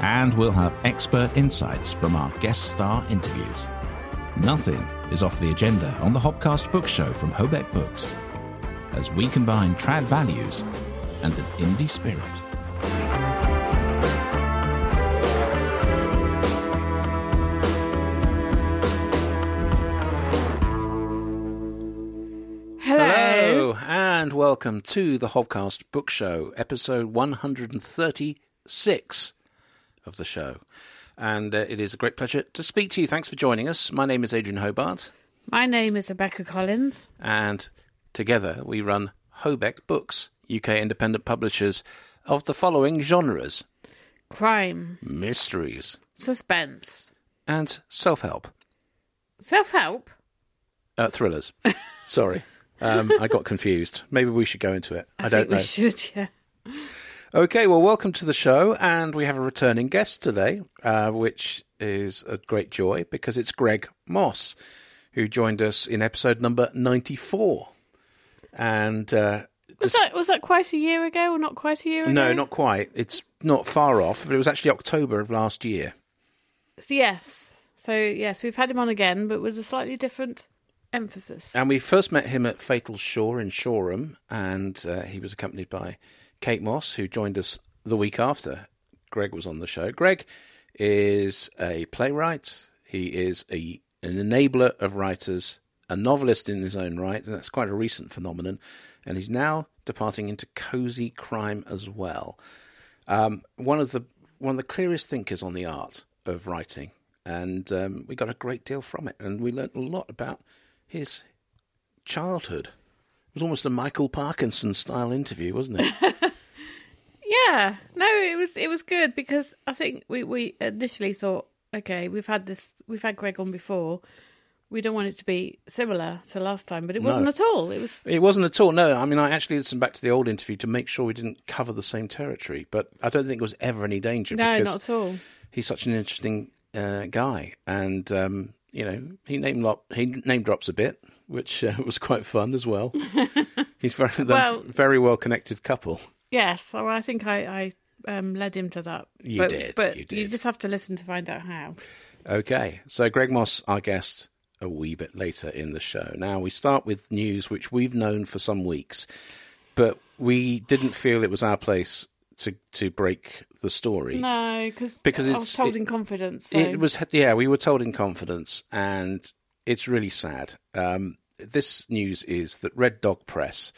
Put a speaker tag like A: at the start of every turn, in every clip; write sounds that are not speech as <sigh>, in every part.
A: And we'll have expert insights from our guest star interviews. Nothing is off the agenda on the Hobcast Book Show from Hobeck Books, as we combine trad values and an indie spirit.
B: Hello.
C: and welcome to the Hobcast Book Show, episode 136 of the show. And uh, it is a great pleasure to speak to you. Thanks for joining us. My name is Adrian Hobart,
B: My name is Rebecca Collins.
C: and together we run Hobeck Books, UK independent publishers of the following genres
B: Crime,
C: mysteries
B: suspense,
C: and self help.
B: self help.
C: Uh, thrillers. Sorry. Um, I got confused. Maybe we should go into it. <laughs> I,
B: I,
C: don't know.
B: we should, yeah.
C: Okay, well, welcome to the show, and we have a returning guest today, uh, which is a great joy because it's Greg Mosse, who joined us in episode number ninety-four. And uh,
B: Was that was that quite a year ago or not quite a year ago?
C: no, not quite. It's not far off, but it was actually October of last year.
B: So Yes. So yes, we've had him on again, but with a slightly different emphasis.
C: And we first met him at Fatal Shore in Shoreham, and uh, he was accompanied by Kate Mosse, who joined us the week after Greg was on the show. Greg is a playwright. He is a an enabler of writers, a novelist in his own right, and that's quite a recent phenomenon. And he's now departing into cozy crime as well. Um, one of the one of the clearest thinkers on the art of writing, and um, we got a great deal from it, and we learnt a lot about his childhood. It was almost a Michael Parkinson style interview, wasn't it? <laughs>
B: Yeah. No, it was it was good because I think we we initially thought, okay, we've had this we've had Greg on before. We don't want it to be similar to last time, but it wasn't at all. It was
C: it wasn't at all. No, I mean, I actually listened back to the old interview to make sure we didn't cover the same territory, but I don't think it was ever any danger
B: no,
C: because
B: not at all.
C: he's such an interesting uh, guy, and um, you know, he name lo- he name drops a bit, which uh, <laughs> was quite fun as well. <laughs> he's very
B: Well-
C: very well connected couple.
B: Yes, so I think I, I um, led him to that.
C: You
B: but,
C: did,
B: but
C: you did.
B: you just have to listen to find out how.
C: Okay, so Greg Mosse, our guest, a wee bit later in the show. Now, we start with news which we've known for some weeks, but we didn't feel it was our place to, to break the story.
B: No, cause
C: Because
B: I was told
C: it-
B: in confidence. So.
C: It was, yeah, we were told in confidence, and it's really sad. Um, this news is that Red Dog Press,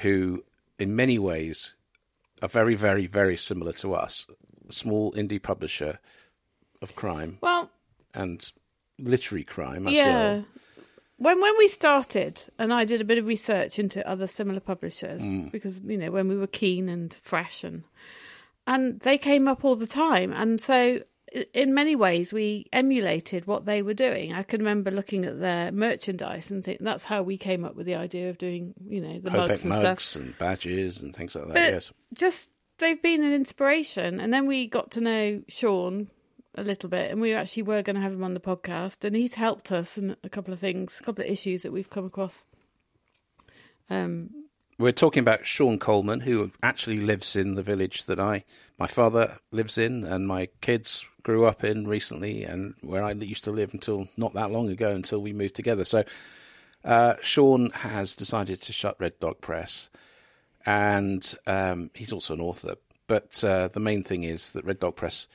C: who in many ways are very, very, very similar to us, a small indie publisher of crime
B: well,
C: and literary crime as
B: yeah.
C: well.
B: When when we started, and I did a bit of research into other similar publishers
C: Mm.
B: because you know when we were keen and fresh and and they came up all the time, and so in many ways we emulated what they were doing. I can remember looking at their merchandise and think that's how we came up with the idea of doing you know the mugs and
C: mugs
B: stuff.
C: and badges and things like that.
B: But
C: yes.
B: just they've been an inspiration. And then we got to know Sean a little bit, and we actually were going to have him on the podcast, and he's helped us in a couple of things, a couple of issues that we've come across. Um,
C: We're talking about Sean Coleman, who actually lives in the village that I, my father lives in, and my kids grew up in recently, and where I used to live until not that long ago, until we moved together. So, uh, Sean has decided to shut Red Dog Press, and um, he's also an author. But uh, the main thing is that Red Dog Press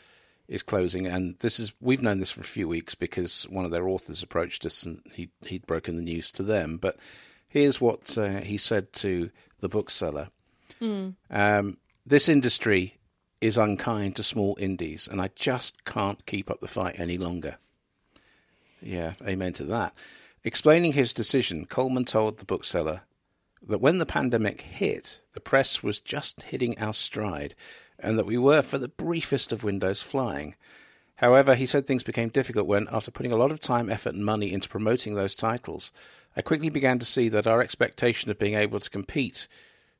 C: is closing, and this is we've known this for a few weeks because one of their authors approached us and he he'd broken the news to them. But here's what uh, he said to the bookseller: um, "This industry is unkind to small indies, and I just can't keep up the fight any longer." Yeah, amen to that. Explaining his decision, Coleman told the bookseller that when the pandemic hit, the press was just hitting our stride, and that we were, for the briefest of windows, flying. However, he said things became difficult when, after putting a lot of time, effort, and money into promoting those titles, I quickly began to see that our expectation of being able to compete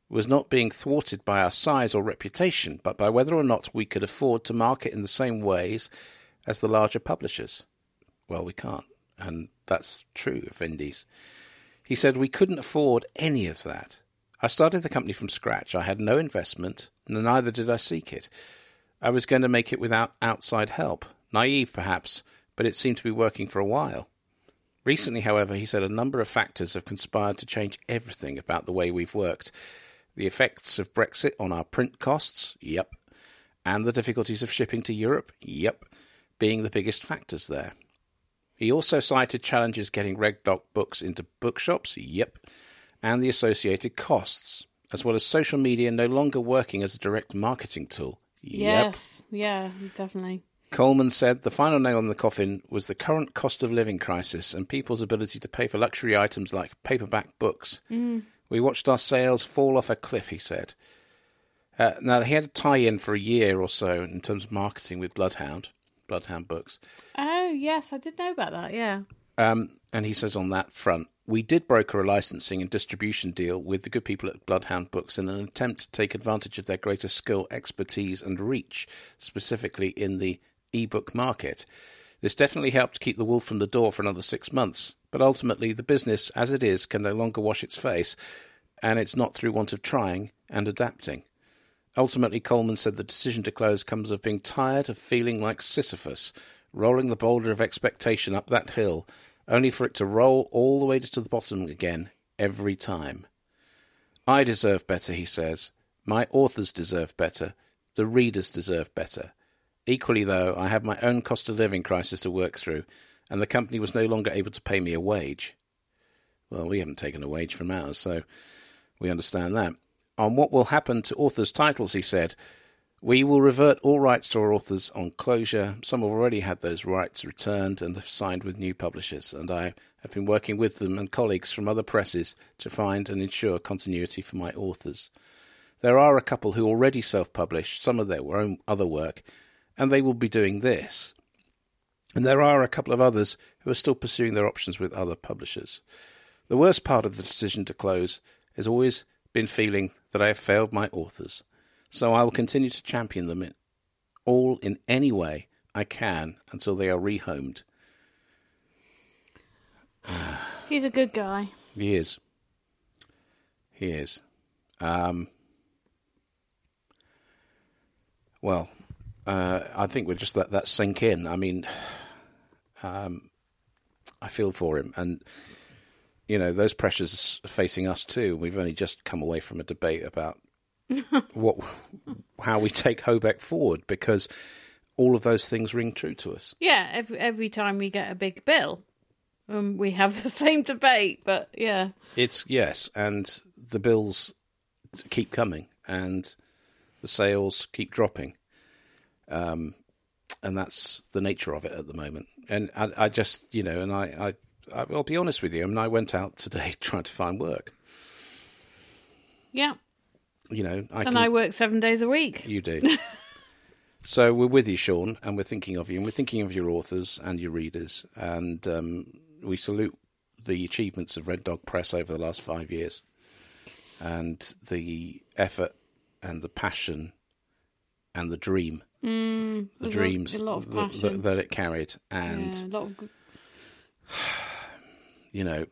C: was not being thwarted by our size or reputation, but by whether or not we could afford to market in the same ways as the larger publishers. Well, we can't, and that's true of indies. He said we couldn't afford any of that. I started the company from scratch. I had no investment, and neither did I seek it. I was going to make it without outside help. Naive, perhaps, but it seemed to be working for a while. Recently, however, he said a number of factors have conspired to change everything about the way we've worked. The effects of Brexit on our print costs? Yep. And the difficulties of shipping to Europe? Yep. Being the biggest factors there. He also cited challenges getting Red Dog books into bookshops? Yep. And the associated costs, as well as social media no longer working as a direct marketing tool? Yep.
B: Yes, yeah, definitely.
C: Coleman said the final nail in the coffin was the current cost of living crisis and people's ability to pay for luxury items like paperback books.
B: Mm.
C: We watched our sales fall off a cliff, he said. Uh, now, he had a tie in for a year or so in terms of marketing with Bloodhound, Bloodhound Books.
B: Oh, yes, I did know about that, yeah.
C: Um, and he says on that front, we did broker a licensing and distribution deal with the good people at Bloodhound Books in an attempt to take advantage of their greater skill, expertise, and reach, specifically in the ebook market. This definitely helped keep the wolf from the door for another six months, but ultimately the business, as it is, can no longer wash its face, and it's not through want of trying and adapting. Ultimately, Coleman said the decision to close comes of being tired of feeling like Sisyphus, rolling the boulder of expectation up that hill, only for it to roll all the way to the bottom again every time. I deserve better, he says. My authors deserve better. The readers deserve better. Equally, though, I have my own cost of living crisis to work through, and the company was no longer able to pay me a wage. Well, we haven't taken a wage from ours, so we understand that. On what will happen to authors' titles, he said, we will revert all rights to our authors on closure. Some have already had those rights returned and have signed with new publishers, and I have been working with them and colleagues from other presses to find and ensure continuity for my authors. There are a couple who already self publish some of their own other work, and they will be doing this. And there are a couple of others who are still pursuing their options with other publishers. The worst part of the decision to close has always been feeling that I have failed my authors. So I will continue to champion them in, all in any way I can until they are rehomed. <sighs>
B: He's a good guy.
C: He is. He is. Um, well, uh, I think we'll just let that sink in. I mean, <sighs> um, I feel for him, and you know those pressures facing us too. We've only just come away from a debate about <laughs> what how we take Hobeck forward because all of those things ring true to us.
B: Yeah, every every time we get a big bill, um, we have the <laughs> same debate. But yeah,
C: It's yes, and the bills keep coming, and the sales keep dropping, um, and that's the nature of it at the moment. And I, I just, you know, and I, I, I'll be honest with you. I mean, I went out today <laughs> trying to find work.
B: yeah,
C: You know, I
B: and
C: can,
B: I work seven days a week.
C: You do. <laughs> so we're with you, Sean, and we're thinking of you, and we're thinking of your authors and your readers, and um, we salute the achievements of Red Dog Press over the last five years, and the effort and the passion and the dream, the
B: there's a-
C: dreams
B: a lot of
C: that, that, it carried, and
B: yeah, a lot of good- <sighs>
C: you know,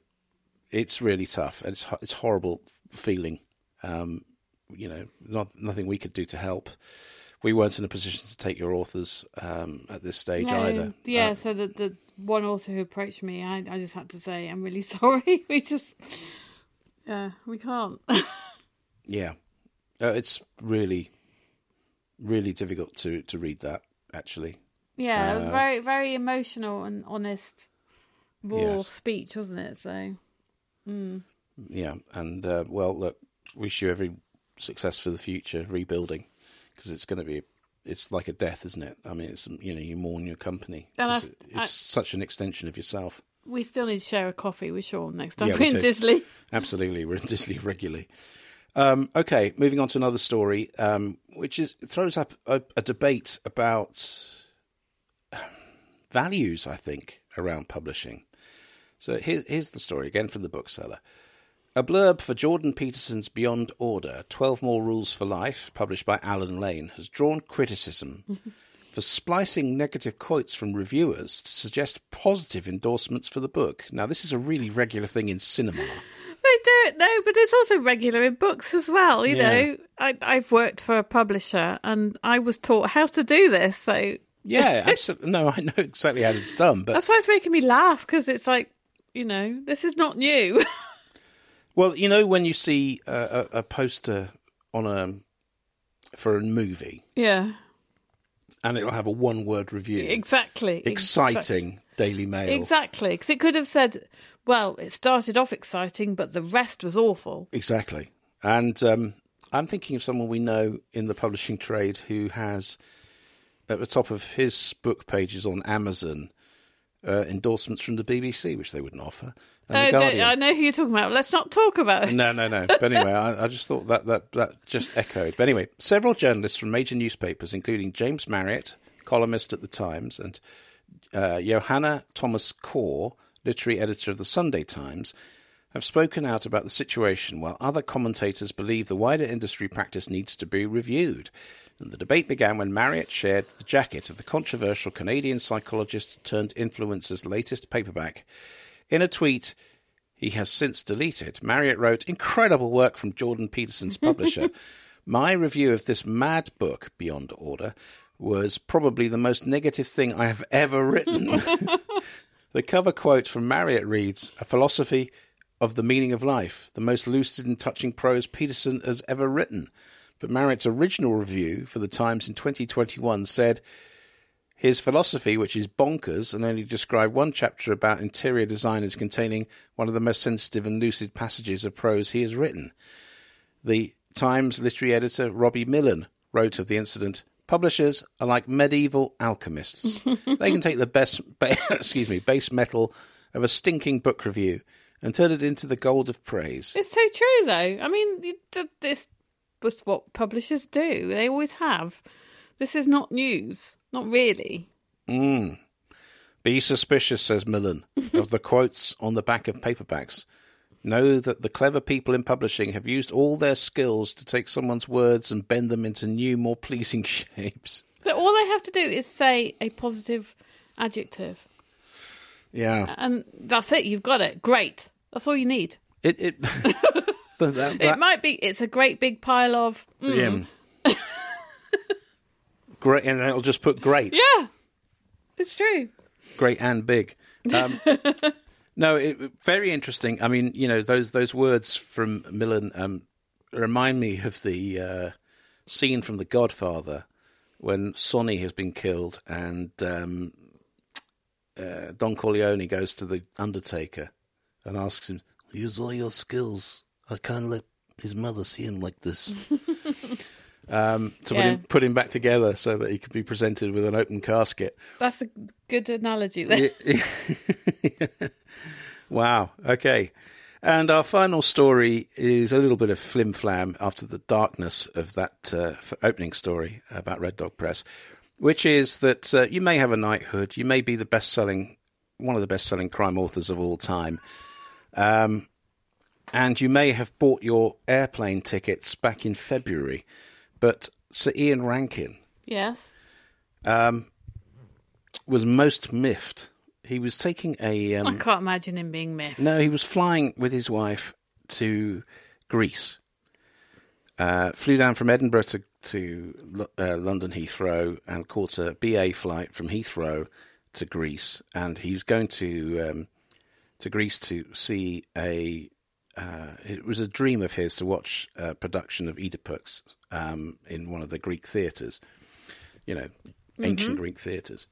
C: it's really tough. It's it's horrible feeling. Um, you know, not nothing we could do to help. We weren't in a position to take your authors um, at this stage
B: No,
C: either.
B: Yeah,
C: Uh,
B: so the the one author who approached me, I I just had to say I'm really <laughs> sorry. <laughs> we just yeah, we can't. <laughs>
C: yeah, uh, it's really, really difficult to to read that. Actually,
B: yeah, it was
C: Uh,
B: very very emotional and honest, raw
C: Yes.
B: speech, wasn't it? So
C: yeah. And uh, well, look, wish you every success for the future rebuilding because it's going to be. It's like a death, isn't it? I mean, it's you know you mourn your company.
B: And
C: 'cause
B: I-
C: it's
B: I-
C: such an extension of yourself.
B: we still need to share a coffee with Sean next time
C: Yeah,
B: we're
C: we
B: in
C: do.
B: Disley. <laughs>
C: Absolutely, we're in Disley regularly. Um, okay, moving on to another story, um, which is throws up a, a debate about values, I think, around publishing. So here, here's the story again from the bookseller. A blurb for Jordan Peterson's Beyond Order 12 More Rules for Life, published by Allen Lane, has drawn criticism <laughs> for splicing negative quotes from reviewers to suggest positive endorsements for the book. Now, this is a really regular thing in cinema.
B: They do it no, but it's also regular in books as well. You
C: Yeah.
B: know, I, I've worked for a publisher and I was taught how to do this, so <laughs>
C: Yeah, absolutely. No, I know exactly how it's done, but
B: that's why it's making me laugh because it's like, you know, this is not new. <laughs>
C: Well, you know when you see a, a, a poster on a for a movie
B: yeah,
C: and it'll have a one-word review,
B: exactly.
C: exciting Daily Mail,
B: Exactly, because it could have said, "Well, it started off exciting, but the rest was awful."
C: exactly. And um, I'm thinking of someone we know in the publishing trade who has at the top of his book pages on Amazon uh, endorsements from the BBC, which they wouldn't offer.
B: Oh, don't, I know who you're talking about. Let's not talk about it.
C: No, no, no. But anyway, I, I just thought that, that that just echoed. But anyway, several journalists from major newspapers, including James Marriott, columnist at the Times, and uh, Johanna Thomas-Corr, literary editor of the Sunday Times, have spoken out about the situation, while other commentators believe the wider industry practice needs to be reviewed. And the debate began when Marriott shared the jacket of the controversial Canadian psychologist turned influencer's latest paperback. In a tweet, he has since deleted. Marriott wrote, Incredible work from Jordan Peterson's <laughs> publisher. My review of this mad book, Beyond Order, was probably the most negative thing I have ever written. <laughs> <laughs> the cover quote from Marriott reads, A philosophy of the meaning of life, the most lucid and touching prose Peterson has ever written. But Marriott's original review for the Times in 2021 said, his philosophy, which is bonkers, and only described one chapter about interior design as containing one of the most sensitive and lucid passages of prose he has written. The Times literary editor Robbie Millen wrote of the incident. Publishers are like medieval alchemists. <laughs> they can take the best, ba- <laughs> excuse me, base metal of a stinking book review and turn it into the gold of praise.
B: It's so true, though. I mean, this was what publishers do. They always have. This is not news. Not really.
C: Mm. Be suspicious, says Millen, of the quotes on the back of paperbacks. Know that the clever people in publishing have used all their skills to take someone's words and bend them into new, more pleasing <laughs> shapes.
B: But all they have to do is say a positive adjective,
C: Yeah.
B: and that's it. You've got it. Great. That's all you need.
C: It. it <laughs> that, that,
B: It might be. It's a great big pile of. mm,
C: yeah. Great, and it'll just put great.
B: Yeah, it's true.
C: great and big. Um, <laughs> no, it, very interesting. I mean, you know, those those words from Millen um, remind me of the uh, scene from The Godfather when Sonny has been killed and um, uh, Don Corleone goes to the Undertaker and asks him, "Use all your skills. I can't let his mother see him like this." <laughs> Um, to put, him, put him back together so that he could be presented with an open casket.
B: That's a good analogy. There. <laughs>
C: wow. Okay. And our final story is a little bit of flim flam after the darkness of that uh, opening story about Red Dog Press, which is that uh, you may have a knighthood, you may be the best selling, one of the best selling crime authors of all time, um, and you may have bought your airplane tickets back in February, but Sir Ian Rankin
B: Yes.
C: was most miffed. He was taking a um,
B: I can't imagine him being miffed.
C: No, he was flying with his wife to Greece. Uh, flew down from Edinburgh to, to Lo- uh, London Heathrow and caught a BA flight from Heathrow to Greece. And he was going to um, to Greece to see a. Uh, it was a dream of his to watch a production of Oedipus um, in one of the Greek theatres. You know, ancient Greek theatres.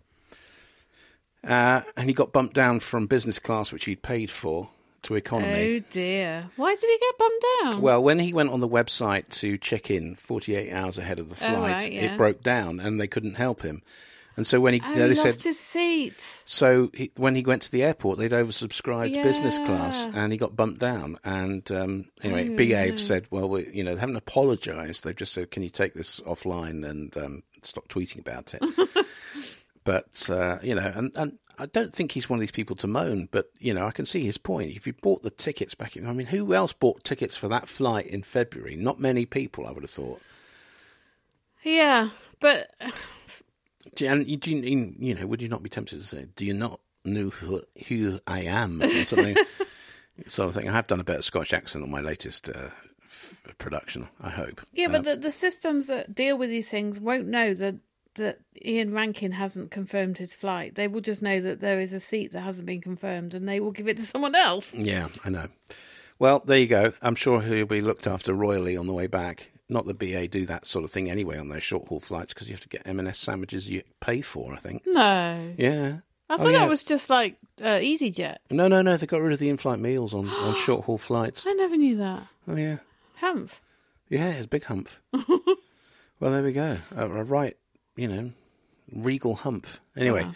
C: Uh, and he got bumped down from business class, which he'd paid for, to economy.
B: Oh dear. Why did he get bumped down?
C: Well, when he went on the website to check in 48 hours ahead of the
B: Oh,
C: flight,
B: right, yeah.
C: it broke down and they couldn't help him. And so when he,
B: oh,
C: they
B: he
C: said,
B: lost his seat.
C: so he, when he went to the airport, they'd oversubscribed business class, and he got bumped down. And um, anyway,
B: Oh,
C: BA
B: no.
C: said, "Well, we, you know, they haven't apologised. They've just said, can you take this offline and um, stop tweeting about it?" <laughs> but uh, you know, and and I don't think he's one of these people to moan, but you know, I can see his point. If you bought the tickets back in, I mean, who else bought tickets for that flight in February? Not many people, I would have thought.
B: Yeah, but
C: and you, do you, you know, would you not be tempted to say, "Do you not know who, who I am?" or something, <laughs> sort of thing. I have done a bit of Scottish accent on my latest uh, f- production. I hope.
B: yeah,
C: Uh,
B: but the, the systems that deal with these things won't know that that Ian Rankin hasn't confirmed his flight. They will just know that there is a seat that hasn't been confirmed, and they will give it to someone else.
C: Yeah, I know. Well, there you go. I'm sure he'll be looked after royally on the way back. Not that BA do that sort of thing anyway on those short haul flights because you have to get M&S sandwiches you pay for. I think.
B: No,
C: Yeah.
B: I
C: Oh,
B: thought
C: yeah.
B: that was just like uh, EasyJet.
C: No, no, no. They got rid of the in-flight meals on, on <gasps> short haul flights.
B: I never knew that.
C: Oh yeah,
B: Humph.
C: yeah. It's a big hump. <laughs> well, there we go. A, a right, you know, regal hump. Anyway,
B: Wow.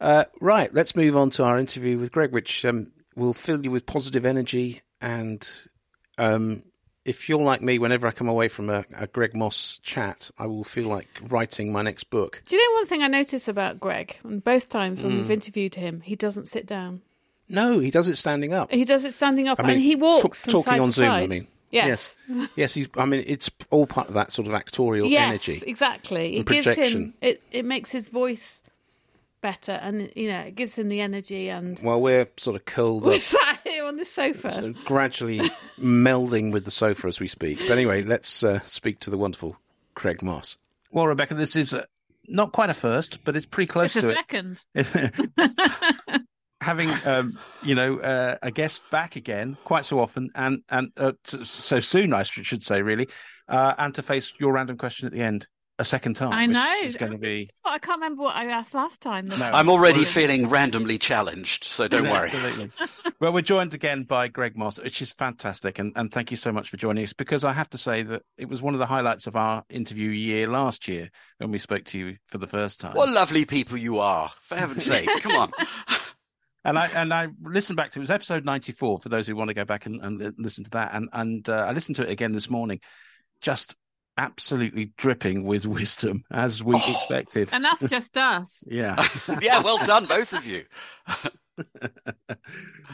C: uh, right. Let's move on to our interview with Greg, which um, will fill you with positive energy. And um, if you're like me, whenever I come away from a, a Greg Mosse chat, I will feel like writing my next book.
B: Do you know one thing I notice about Greg? And both times when
C: Mm.
B: we've interviewed him, he doesn't sit down.
C: No, he does it standing up.
B: He does it standing up,
C: I mean,
B: and he walks from
C: talking on Zoom.
B: side.
C: I mean,
B: Yes.
C: yes, yes. He's. I mean, it's all part of that sort of actorial
B: yes,
C: energy.
B: exactly. It gives him it. It makes his voice better, and you know, it gives him the energy. And
C: While we're sort of curled
B: we're
C: up,
B: sat here on the sofa.
C: so gradually <laughs> melding with the sofa as we speak. But anyway, let's uh, speak to the wonderful Greg Mosse.
D: Well, Rebecca, this is uh not quite a first, but it's pretty close
B: it's
D: to
B: a
D: it.
B: second. <laughs>
D: Having, um, you know, uh, a guest back again quite so often, and and uh, t- so soon, I should say, really, uh, and to face your random question at the end a second time.
B: I
D: which
B: know.
D: is going to be.
B: I can't remember what I asked last time.
D: No.
E: I'm already
D: Well,
E: feeling randomly challenged, so don't worry.
D: Absolutely. <laughs> well, we're joined again by Greg Mosse, which is fantastic. And, and thank you so much for joining us because I have to say that it was one of the highlights of our interview year last year when we spoke to you for the first time.
E: What lovely people you are, for heaven's sake. <laughs> Come on. <laughs>
D: And I and I listened back to it was episode ninety four for those who want to go back and, and listen to that. And and uh, I listened to it again this morning, just absolutely dripping with <laughs> wisdom as we
E: Oh.
D: expected.
B: And that's just us. <laughs>
D: Yeah. <laughs>
E: yeah, well done, both of you.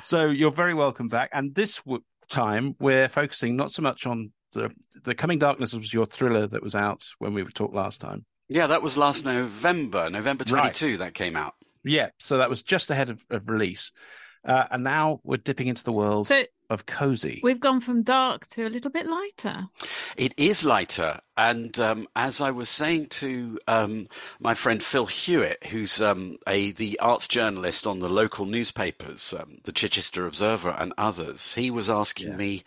D: so you're very welcome back. And this w- time we're focusing not so much on the the coming darkness was your thriller that was out when we talked last time.
E: Yeah, that was last November, November 22, that came out.
D: Yeah, so that was just ahead of, of release. Uh, and now we're dipping into the world
B: So
D: of cozy.
B: we've gone from dark to a little bit lighter.
E: It is lighter. And um, as I was saying to um, my friend Phil Hewitt, who's um, a the arts journalist on the local newspapers, um, the Chichester Observer and others, he was asking
D: Yeah.
E: me,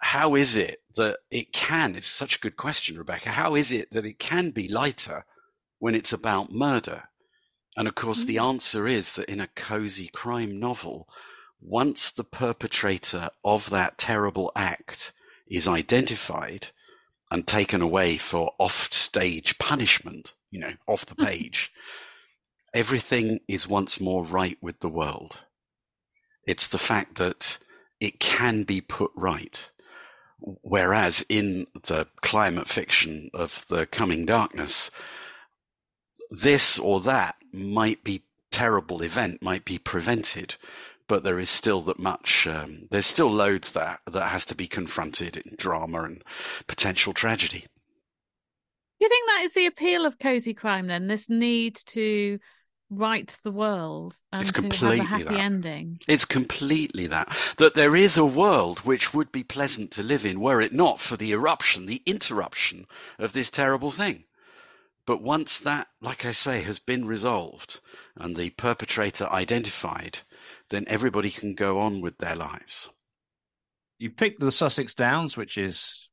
E: how is it that it can, it's such a good question, Rebecca, how is it that it can be lighter when it's about murder? And of course, the answer is that in a cozy crime novel, once the perpetrator of that terrible act is identified and taken away for off stage punishment, you know, off the hmm. page, everything is once more right with the world. It's the fact that it can be put right. Whereas in the climate fiction of the coming darkness, this or that might be terrible event might be prevented, but there is still that much. Um, there's still loads that that has to be confronted in drama and potential tragedy.
B: You think that is the appeal of cozy crime? Then this need to right the world and
E: It's
B: to have
E: completely
B: a happy
E: that.
B: ending.
E: It's completely that that there is a world which would be pleasant to live in were it not for the eruption, the interruption of this terrible thing. But once that, like I say, has been resolved and the perpetrator identified, then everybody can go on with their lives.
D: you picked the Sussex Downs, which is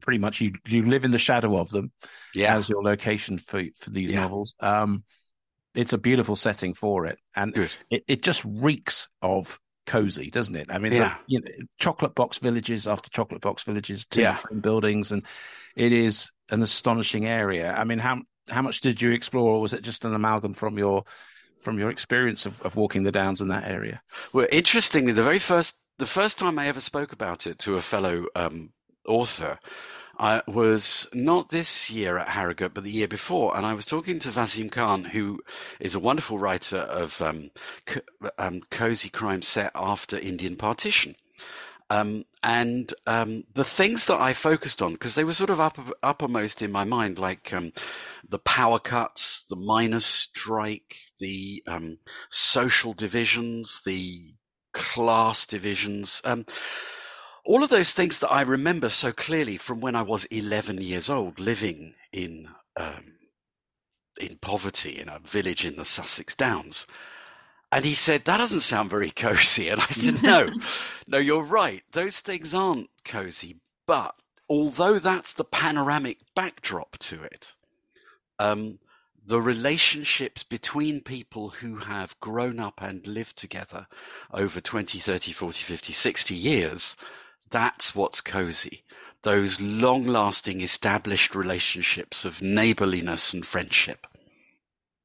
D: pretty much you you live in the shadow of them
E: Yeah,
D: as your location for for these
E: Yeah.
D: novels. Um, it's a beautiful setting for it, and
E: good.
D: it, it just reeks of cozy, doesn't it? I mean, the- you know, chocolate box villages after chocolate box villages, timber
E: Yeah.
D: frame buildings, and it is an astonishing area. I mean, how how much did you explore, or was it just an amalgam from your from your experience of, of walking the downs in that area?
E: Well, interestingly, the very first the first time I ever spoke about it to a fellow um, author, I was not this year at Harrogate, but the year before, and I was talking to Vaseem Khan, who is a wonderful writer of um, co- um, cozy crime set after Indian partition. Um, and um, the things that I focused on, because they were sort of upper, uppermost in my mind, like um, the power cuts, the miners' strike, the um, social divisions, the class divisions, um, all of those things that I remember so clearly from when I was 11 years old, living in um, in poverty in a village in the Sussex Downs. And he said, That doesn't sound very <laughs> cozy. And I said, No, <laughs> no, you're right. Those things aren't cozy. But although that's the panoramic backdrop to it, um, the relationships between people who have grown up and lived together over 20, 30, 40, 50, 60 years, that's what's cozy. Those long lasting established relationships of neighborliness and friendship.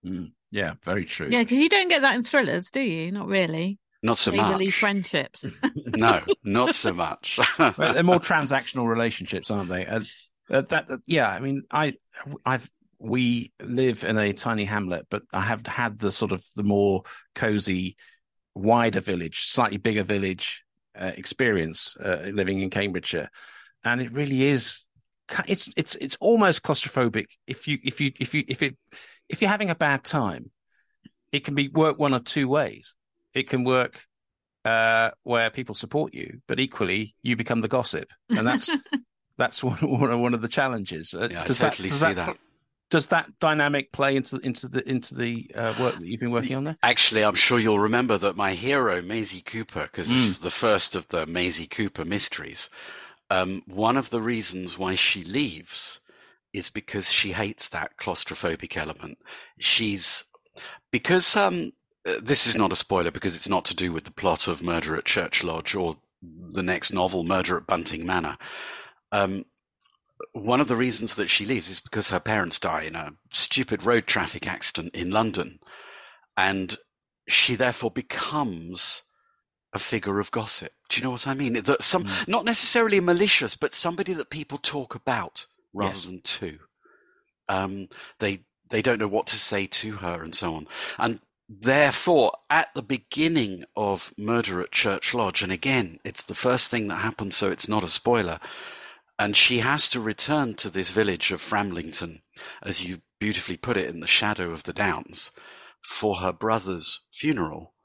C: Mm, yeah, very true.
B: Yeah, because you don't get that in thrillers, do you? Not really.
E: Not so
B: Neighborly
E: much.
B: friendships. <laughs> <laughs>
E: no, not so much.
C: Well, they're more transactional relationships, aren't they? Uh, uh, that, that- yeah, I mean, I, I've we live in a tiny hamlet, but I have had the sort of the more cozy, wider village, slightly bigger village uh, experience uh, living in Cambridgeshire, and it really is. It's it's it's almost claustrophobic if you if you if you if it if you're having a bad time, it can be work one or two ways. It can work uh, where people support you, but equally you become the gossip, and that's <laughs> that's one <laughs> one of, the challenges. Uh,
E: yeah, I totally
C: does
E: see that.
C: Does that dynamic play into into the into the uh, work that you've been working on there?
E: Actually, I'm sure you'll remember that my hero, Maisie Cooper, because this
C: Mm.
E: is the first of the Maisie Cooper mysteries, um, one of the reasons why she leaves is because she hates that claustrophobic element. She's because um, uh, this is not a spoiler because it's not to do with the plot of Murder at Church Lodge or the next novel, Murder at Bunting Manor. Um, one of the reasons that she leaves is because her parents die in a stupid road traffic accident in London. And she therefore becomes a figure of gossip. Do you know what I mean? That some, not necessarily malicious, but somebody that people talk about rather
C: Yes.
E: than to. Um, they they don't know what to say to her and so on. And therefore, at the beginning of Murder at Church Lodge, and again, it's the first thing that happens, so it's not a spoiler. And she has to return to this village of Framlington, as you beautifully put it, in the shadow of the Downs, for her brother's funeral.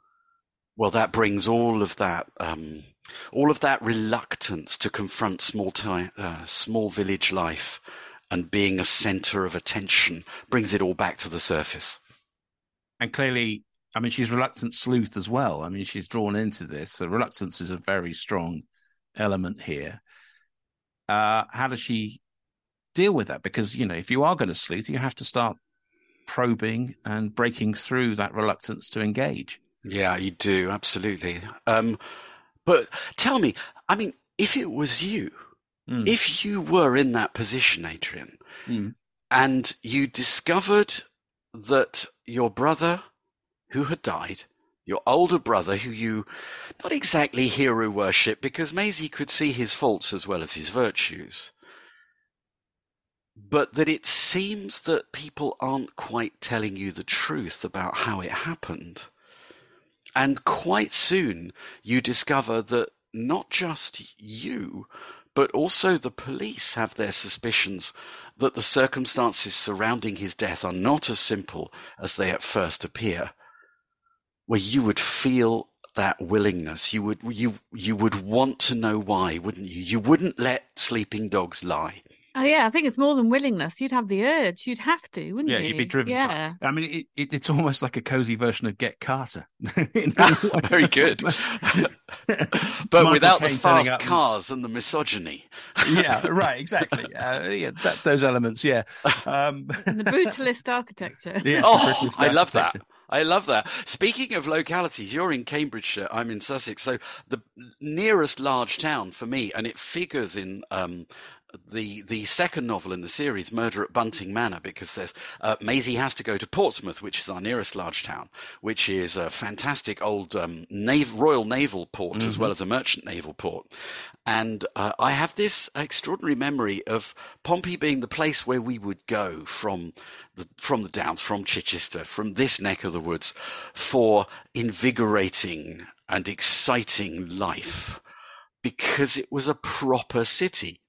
E: Well, that brings all of that, um, all of that reluctance to confront small time, uh, small village life, and being a center of attention brings it all back to the surface.
C: And clearly, I mean, she's reluctant sleuth as well. I mean, she's drawn into this. So reluctance is a very strong element here. Uh, how does she deal with that? Because you know, if you are going to sleuth, you have to start probing and breaking through that reluctance to engage.
E: Yeah, you do absolutely. Um, but tell me, I mean, if it was you,
C: Mm.
E: if you were in that position, Adrian,
C: Mm.
E: and you discovered that your brother, who had died, your older brother, who you not exactly hero worship, because Maisie could see his faults as well as his virtues, but that it seems that people aren't quite telling you the truth about how it happened. And quite soon you discover that not just you, but also the police have their suspicions that the circumstances surrounding his death are not as simple as they at first appear. Where you would feel that willingness, you would you you would want to know why, wouldn't you? You wouldn't let sleeping dogs lie.
B: Oh yeah, I think it's more than willingness. You'd have the urge. You'd have to, wouldn't
C: Yeah,
B: you?
C: Yeah, you'd be driven.
B: Yeah.
C: I mean, it, it, it's almost like a cozy version of Get Carter. <laughs> In a <laughs> way.
E: Very good. <laughs> but
C: Michael
E: without the fast
C: up and-
E: cars and the misogyny.
C: yeah, right, exactly. Uh, yeah, that, those elements. Yeah. Um,
B: And the brutalist architecture.
C: yeah,
E: Oh,
C: British
E: I love that. I love that. Speaking of localities, you're in Cambridgeshire, I'm in Sussex. So the nearest large town for me, and it figures in um, the the second novel in the series, Murder at Bunting Manor, because there's uh, Maisie has to go to Portsmouth, which is our nearest large town, which is a fantastic old um, nav- Royal Naval port mm-hmm. as well as a merchant naval port. And uh, I have this extraordinary memory of Pompey being the place where we would go from the, from the Downs, from Chichester, from this neck of the woods for invigorating and exciting life because it was a proper city.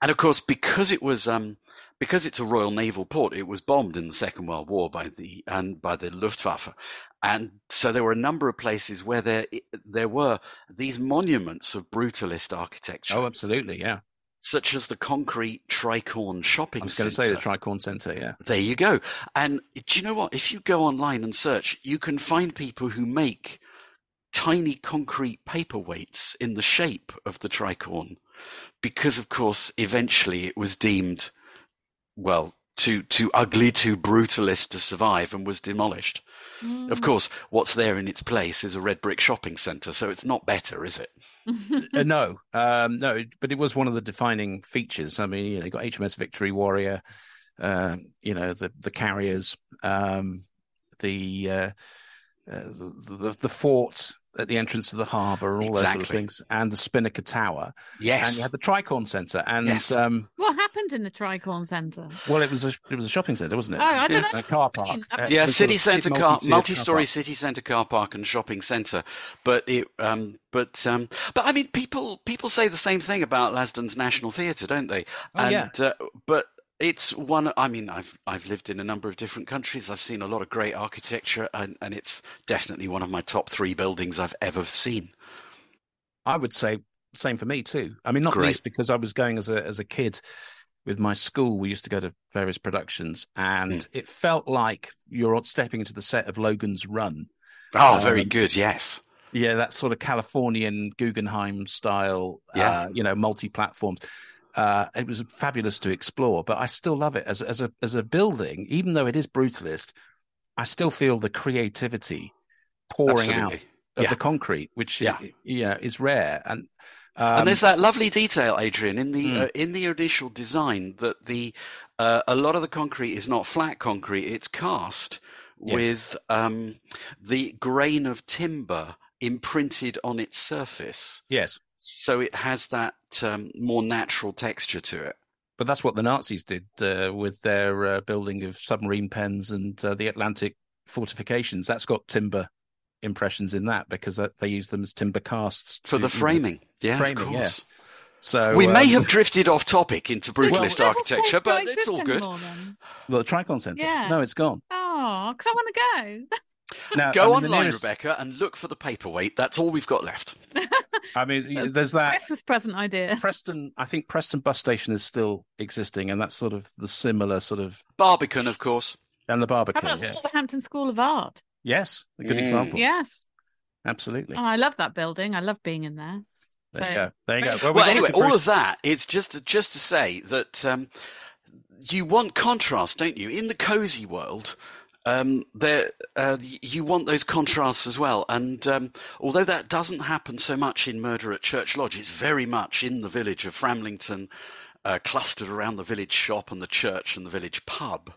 E: And of course, because it was um, because it's a Royal Naval port, it was bombed in the Second World War by the and by the Luftwaffe, and so there were a number of places where there there were these monuments of brutalist architecture.
C: Oh, absolutely, yeah.
E: Such as the concrete Tricorn shopping. I
C: was going to say the Tricorn Centre, yeah.
E: There you go. And do you know what? If you go online and search, you can find people who make tiny concrete paperweights in the shape of the tricorn because of course eventually it was deemed well too too ugly too brutalist to survive and was demolished. Mm. of course what's there in its place is a red brick shopping center so it's not better is it? <laughs>
C: Uh, no. Um, no but it was one of the defining features. I mean you know, they got hms victory warrior uh, you know the the carriers um, the uh, uh, the, the, the fort at the entrance to the harbour and all exactly. those sort of things, and the Spinnaker Tower.
E: Yes,
C: and you had the Tricorn Centre. And yes. um,
B: what happened in the Tricorn Centre?
C: Well, it was a it was a shopping centre, wasn't it?
B: Oh, I don't yeah. know.
C: A car park.
E: Uh, yeah, city centre car, multi-story city centre car park and shopping centre. But it, um, but um, but I mean, people people say the same thing about Lasdun's National Theatre, don't they?
C: Oh, and, yeah. Uh,
E: but it's one. I mean, I've I've lived in a number of different countries. I've seen a lot of great architecture, and, and it's definitely one of my top three buildings I've ever seen.
C: I would say same for me too. I mean, not great. least because I was going as a as a kid with my school. We used to go to various productions, and mm. it felt like you're stepping into the set of Logan's Run.
E: Oh, um, very good. Yes.
C: Yeah, that sort of Californian Guggenheim style, yeah. Uh, you know, multi platforms uh, it was fabulous to explore, but I still love it as as a as a building. Even though it is brutalist, I still feel the creativity pouring Absolutely. out of yeah. the concrete, which yeah. yeah is rare. And
E: um, and there's that lovely detail, Adrian, in the mm. uh, in the initial design that the uh, a lot of the concrete is not flat concrete; it's cast yes. with um, the grain of timber imprinted on its surface.
C: Yes,
E: so it has that um, more natural texture to it.
C: But that's what the Nazis did uh, with their uh, building of submarine pens and uh, the Atlantic fortifications. That's got timber impressions in that because they use them as timber casts
E: for the framing. You know, yeah, framing, of course. Yeah.
C: So
E: we um, may have drifted off topic into brutalist well, architecture, but it's all good.
C: Well, the Tricorn Centre. Yeah. No, it's gone.
B: Oh, because I want to go. <laughs>
E: Now, Go I mean, online, nearest... Rebecca, and look for the paperweight. That's all we've got left. <laughs>
C: I mean, there's that
B: Christmas present idea.
C: Preston, I think Preston bus station is still existing, and that's sort of the similar sort of
E: Barbican, of course,
C: and the Barbican.
B: How about yeah. Wolverhampton School of Art?
C: Yes, a good mm. example.
B: Yes,
C: absolutely.
B: Oh, I love that building. I love being in there.
C: There so, you go. There you go.
E: Well, well anyway, all of that. It's just to, just to say that um, you want contrast, don't you? In the cozy world, um, there, uh, you want those contrasts as well. And um, although that doesn't happen so much in Murder at Church Lodge, it's very much in the village of Framlington, uh, clustered around the village shop and the church and the village pub.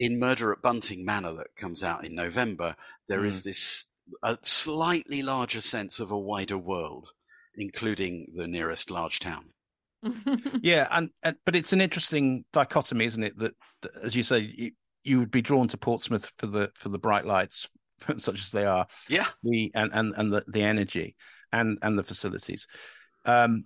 E: In Murder at Bunting Manor, that comes out in November, there mm. is this a slightly larger sense of a wider world, including the nearest large town. <laughs>
C: yeah, and, and, but it's an interesting dichotomy, isn't it? That, that as you say, you would be drawn to Portsmouth for the for the bright lights, <laughs> such as they are.
E: Yeah.
C: The and and and the, the energy and and the facilities. Um,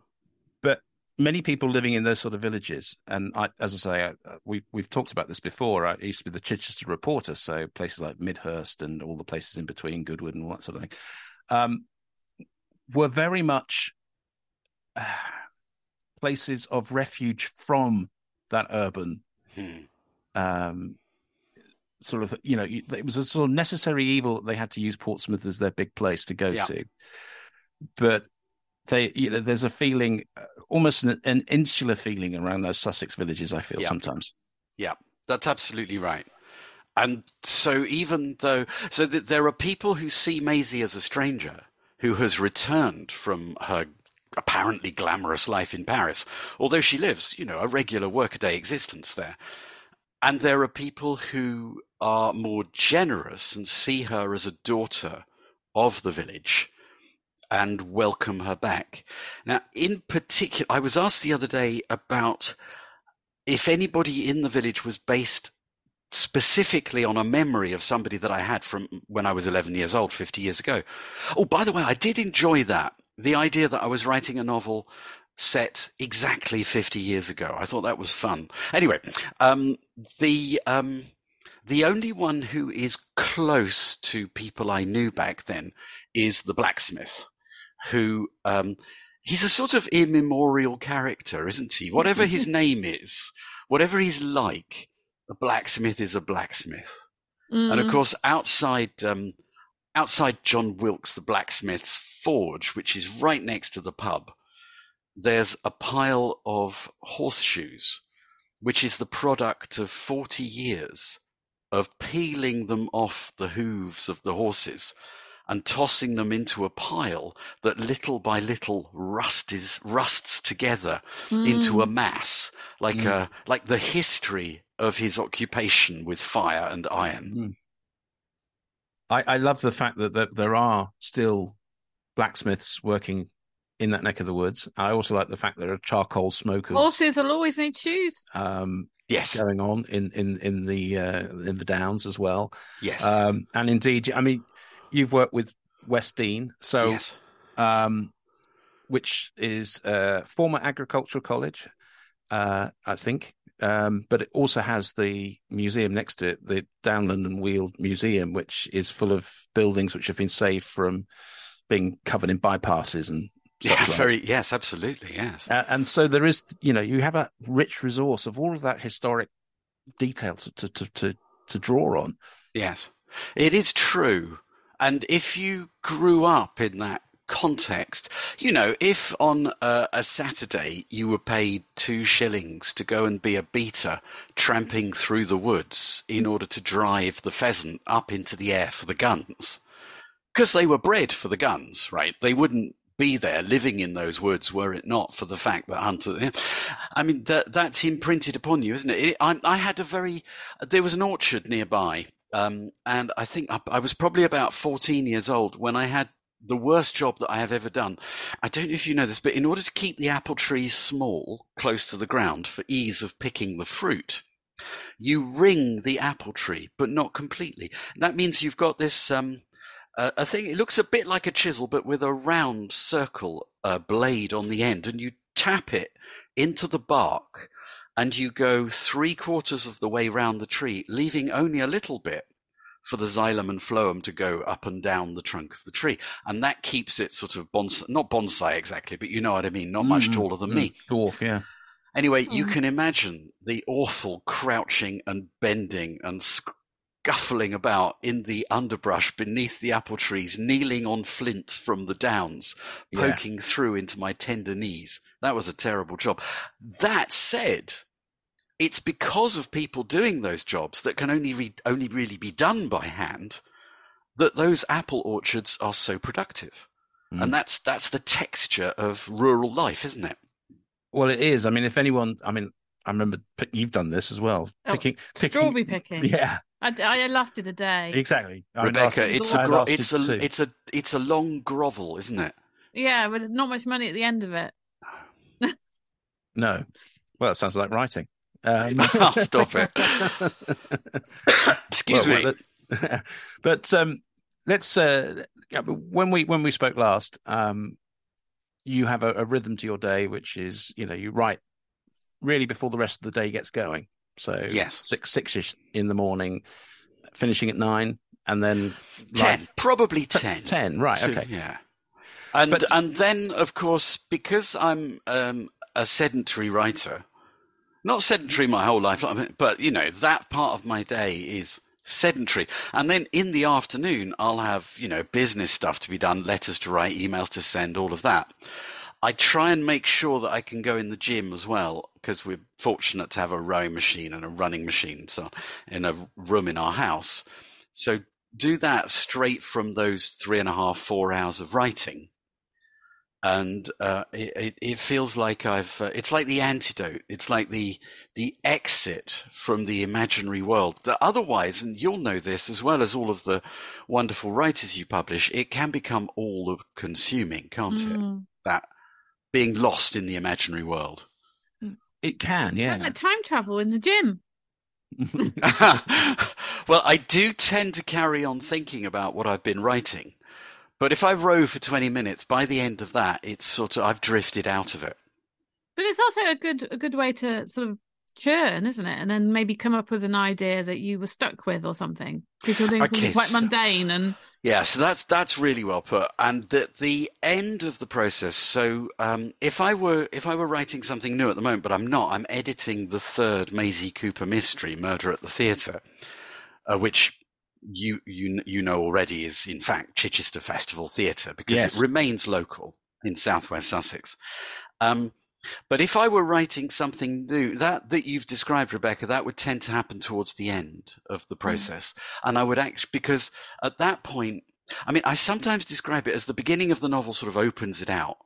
C: but many people living in those sort of villages, and I, as I say, I, we we've talked about this before. I used to be the Chichester reporter, so places like Midhurst and all the places in between, Goodwood and all that sort of thing, um, were very much uh, places of refuge from that urban. Hmm. Um, sort of you know it was a sort of necessary evil that they had to use Portsmouth as their big place to go yeah. to, but they you know there's a feeling uh, almost an, an, insular feeling around those Sussex villages. I feel
E: yeah.
C: sometimes.
E: Yeah, that's absolutely right. And so even though so th- there are people who see Maisie as a stranger who has returned from her apparently glamorous life in Paris, although she lives, you know, a regular workaday existence there. And there are people who are more generous and see her as a daughter of the village and welcome her back. Now, in particular, I was asked the other day about if anybody in the village was based specifically on a memory of somebody that I had from when I was 11 years old, 50 years ago. Oh, by the way, I did enjoy that. The idea that I was writing a novel set exactly 50 years ago. I thought that was fun. Anyway, um, the, um, the only one who is close to people I knew back then is the blacksmith, who, um, he's a sort of immemorial character, isn't he? Whatever his <laughs> name is, whatever he's like, a blacksmith is a blacksmith. Mm. And of mm. course, outside, um, outside John Wilkes, the blacksmith's forge, which is right next to the pub, there's a pile of horseshoes, which is the product of 40 years of peeling them off the hooves of the horses and tossing them into a pile that little by little rusts rusts together mm. into a mass, like mm. a like the history of his occupation with fire and iron. Mm.
C: I, I love the fact that, that there are still blacksmiths working in that neck of the woods. I also like the fact that there are charcoal smokers.
B: Horses will always need shoes.
C: Um, yes, going on in in in the uh, in the downs as well.
E: Yes,
C: um, and indeed, I mean, you've worked with West Dean, so
E: yes.
C: um, which is a former agricultural college, uh, I think. Um, but it also has the museum next to it, the Downland and Weald Museum, which is full of buildings which have been saved from being covered in bypasses and
E: yeah, like. very yes, absolutely, yes.
C: Uh, and so there is, you know, you have a rich resource of all of that historic detail to to to, to draw on.
E: Yes, it is true. And if you grew up in that context, you know, if on a, a, Saturday you were paid two shillings to go and be a beater tramping through the woods in order to drive the pheasant up into the air for the guns, because they were bred for the guns, right? They wouldn't be there living in those woods were it not for the fact that Hunter. I mean, that that's imprinted upon you, isn't it? it I, I, had a very. There was an orchard nearby, um, and I think I, I was probably about 14 years old when I had the worst job that I have ever done. I don't know if you know this, but in order to keep the apple trees small, close to the ground, for ease of picking the fruit, you ring the apple tree, but not completely. That means you've got this um, uh, a thing. It looks a bit like a chisel, but with a round circle uh, blade on the end, and you tap it into the bark, and you go three quarters of the way round the tree, leaving only a little bit for the xylem and phloem to go up and down the trunk of the tree, and that keeps it sort of bonsai, not bonsai exactly, but you know what I mean, not mm, much taller than mm, me,
C: dwarf, yeah.
E: Anyway, mm. you can imagine the awful crouching and bending and scuffling about in the underbrush beneath the apple trees, kneeling on flints from the downs, poking yeah. through into my tender knees. That was a terrible job. That said, it's because of people doing those jobs that can only re- only really be done by hand that those apple orchards are so productive. Mm. And that's that's the texture of rural life, isn't it?
C: Well, it is. I mean, if anyone, I mean, I remember you've done this as well.
B: Oh, picking, picking, strawberry picking. <laughs>
C: Yeah.
B: I, I lasted a day.
C: Exactly.
E: Rebecca, it's a, gro- it's a, it's a, it's a long grovel, isn't it?
B: Yeah, but not much money at the end of it.
C: no. Well, it sounds like writing. <laughs>
E: Um... I'll stop it. <laughs> Excuse well, me.
C: Well, but um, let's uh, when we when we spoke last, um, you have a, a, rhythm to your day, which is you know you write really before the rest of the day gets going. So
E: yes,
C: six six in the morning, finishing at nine, and then
E: ten, probably ten.
C: ten, right? Okay,
E: yeah. And but... and then of course because I'm um, a sedentary writer, not sedentary my whole life, but you know that part of my day is sedentary. And then in the afternoon, I'll have you know business stuff to be done, letters to write, emails to send, all of that. I try and make sure that I can go in the gym as well because we're fortunate to have a rowing machine and a running machine so in a room in our house. So do that straight from those three and a half, four hours of writing. and uh, it, it, feels like I've. Uh, it's like the antidote. It's like the the exit from the imaginary world. That otherwise, and you'll know this as well as all of the wonderful writers you publish, it can become all consuming, can't mm. it? That being lost in the imaginary world. Mm.
C: It can, yeah.
B: It's like time travel in the gym. <laughs>
E: well, I do tend to carry on thinking about what I've been writing. But if I row for 20 minutes, by the end of that, it's sort of, I've drifted out of it.
B: But it's also a good, a good way to sort of churn, isn't it? And then maybe come up with an idea that you were stuck with or something because you're doing okay, something quite so, mundane and.
E: Yeah, so that's that's really well put. And the the end of the process. So um, if I were if I were writing something new at the moment, but I'm not. I'm editing the third Maisie Cooper mystery, Murder at the Theatre, uh, which you you you know already is in fact Chichester Festival Theatre because yes. it remains local in southwest Sussex. Um, but if I were writing something new, that that you've described, Rebecca, that would tend to happen towards the end of the mm. process, mm. and I would actually because at that point, I mean, I sometimes describe it as the beginning of the novel sort of opens it out.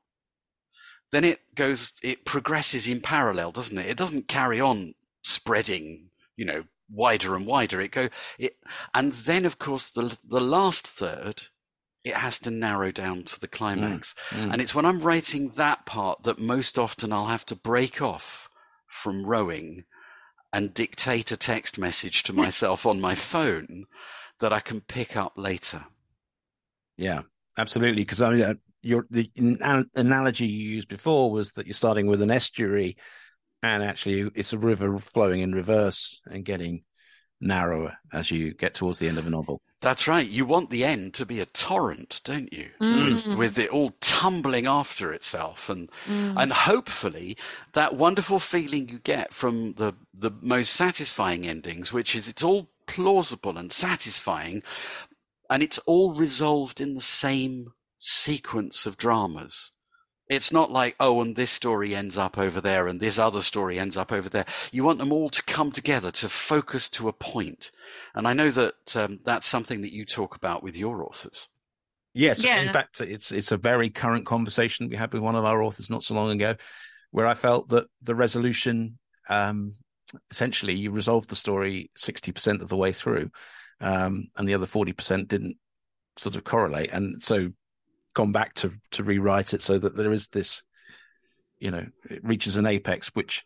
E: Then it goes, it progresses in parallel, doesn't it? It doesn't carry on spreading, you know, wider and wider. It go it, and then of course the the last third, it has to narrow down to the climax. Mm, mm. And it's when I'm writing that part that most often I'll have to break off from rowing and dictate a text message to myself on my phone that I can pick up later.
C: Yeah, absolutely. Because I mean, uh, your the analogy you used before was that you're starting with an estuary and actually it's a river flowing in reverse and getting narrower as you get towards the end of a novel.
E: That's right. You want the end to be a torrent, don't you? Mm. With, with it all tumbling after itself, and mm. and hopefully that wonderful feeling you get from the the most satisfying endings, which is it's all plausible and satisfying, and it's all resolved in the same sequence of dramas. It's not like, oh, and this story ends up over there and this other story ends up over there. You want them all to come together to focus to a point. And I know that um, that's something that you talk about with your authors.
C: Yes, yeah. in fact, it's it's a very current conversation we had with one of our authors not so long ago, where I felt that the resolution, um, essentially, you resolved the story sixty percent of the way through, um, and the other forty percent didn't sort of correlate, and so gone back to to rewrite it so that there is this, you know, it reaches an apex which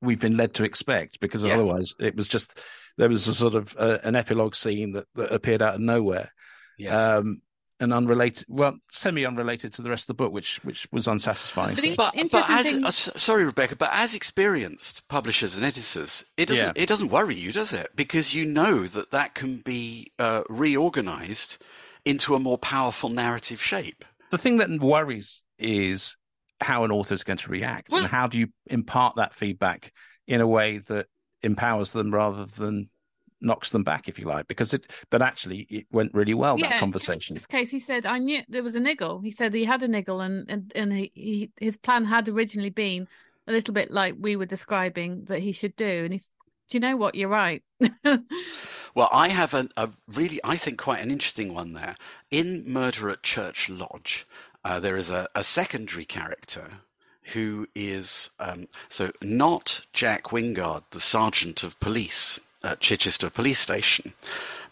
C: we've been led to expect because yeah. otherwise it was just there was a sort of uh, an epilogue scene that, that appeared out of nowhere. Yes. Um, and unrelated, well, semi-unrelated to the rest of the book, which which was unsatisfying.
E: But, so. but, but as, uh, sorry, Rebecca, but as experienced publishers and editors, it doesn't yeah. it doesn't worry you, does it? Because you know that that can be uh, reorganized into a more powerful narrative shape.
C: The thing that worries is how an author is going to react well, and hmm. how do you impart that feedback in a way that empowers them rather than knocks them back, if you like, because it, but actually it went really well, yeah, that conversation.
B: In this case, he said, I knew there was a niggle. He said he had a niggle and, and, and he, he, his plan had originally been a little bit like we were describing that he should do. And he's, do you know what? You're right. <laughs>
E: well, I have a, a, really, I think, quite an interesting one there. In Murder at Church Lodge, uh, there is a, a, secondary character who is um, so not Jack Wingard, the sergeant of police at Chichester Police Station,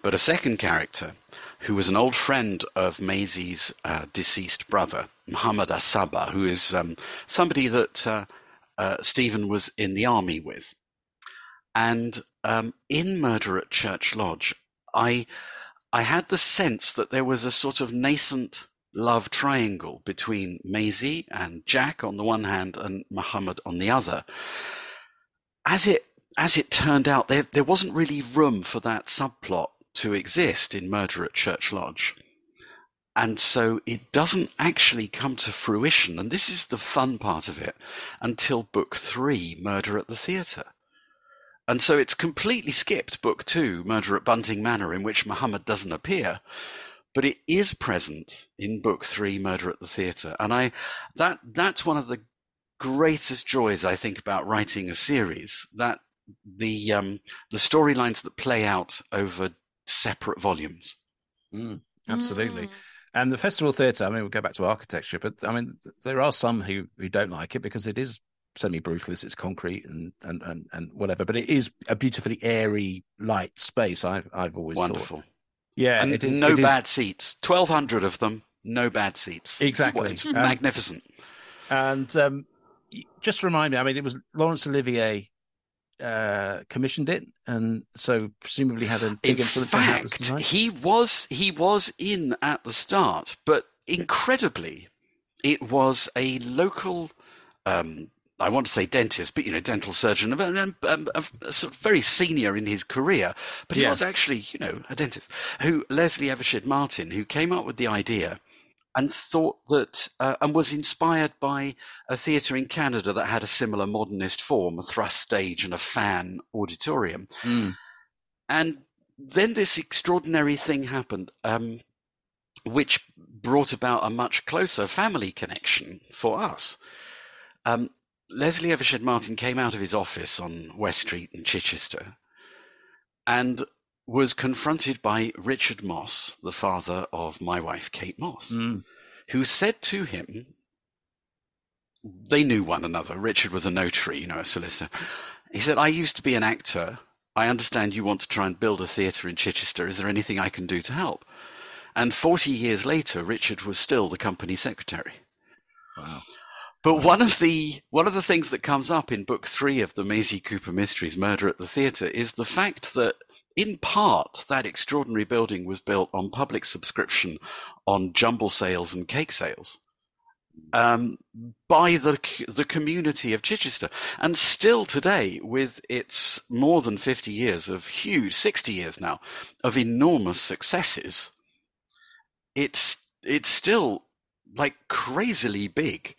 E: but a second character who was an old friend of Maisie's uh, deceased brother, Muhammad Asaba, who is um, somebody that uh, uh Stephen was in the army with. And um, in Murder at Church Lodge, I I had the sense that there was a sort of nascent love triangle between Maisie and Jack on the one hand and Muhammad on the other. As it as it turned out, there there wasn't really room for that subplot to exist in Murder at Church Lodge. And so it doesn't actually come to fruition, and this is the fun part of it, until book three, Murder at the Theatre. And so it's completely skipped book two, Murder at Bunting Manor, in which Muhammad doesn't appear, but it is present in book three, Murder at the Theatre. And I, that, that's one of the greatest joys I think about writing a series, that the, um, the storylines that play out over separate volumes.
C: Mm, absolutely. Mm. And the festival theatre, I mean, we'll go back to architecture, but I mean, there are some who, who don't like it because it is semi brutalist, it's concrete and, and, and, and whatever, but it is a beautifully airy, light space. I've, I've always
E: Wonderful.
C: thought. Yeah.
E: And
C: it is,
E: no
C: it is-
E: bad seats. 1,200 of them, no bad seats.
C: Exactly.
E: It's,
C: Um,
E: magnificent.
C: And um, y- just remind me, I mean, it was Laurence Olivier uh, commissioned it, and so presumably had a big
E: In
C: influence on how it
E: fact,
C: designed.
E: he was he was in at the start, but incredibly, it was a local. Um, I want to say dentist, but you know, dental surgeon, um, um, um, sort of very senior in his career. But he
C: Yeah.
E: was actually, you know, a dentist. Who Leslie Evershed Martin, who came up with the idea and thought that, uh, and was inspired by a theatre in Canada that had a similar modernist form, a thrust stage and a fan auditorium.
C: Mm.
E: And then this extraordinary thing happened, um, which brought about a much closer family connection for us. Um, Leslie Evershed Martin came out of his office on West Street in Chichester and was confronted by Richard Mosse, the father of my wife, Kate Mosse,
C: Mm.
E: who said to him, they knew one another. Richard was a notary, you know, a solicitor. He said, I used to be an actor. I understand you want to try and build a theatre in Chichester. Is there anything I can do to help? And 40 years later, Richard was still the company secretary.
C: Wow.
E: But one of the one of the things that comes up in book three of the Maisie Cooper Mysteries, Murder at the Theatre, is the fact that in part that extraordinary building was built on public subscription on jumble sales and cake sales um, by the the community of Chichester, and still today, with its more than fifty years of huge, sixty years now of enormous successes, it's it's still like crazily big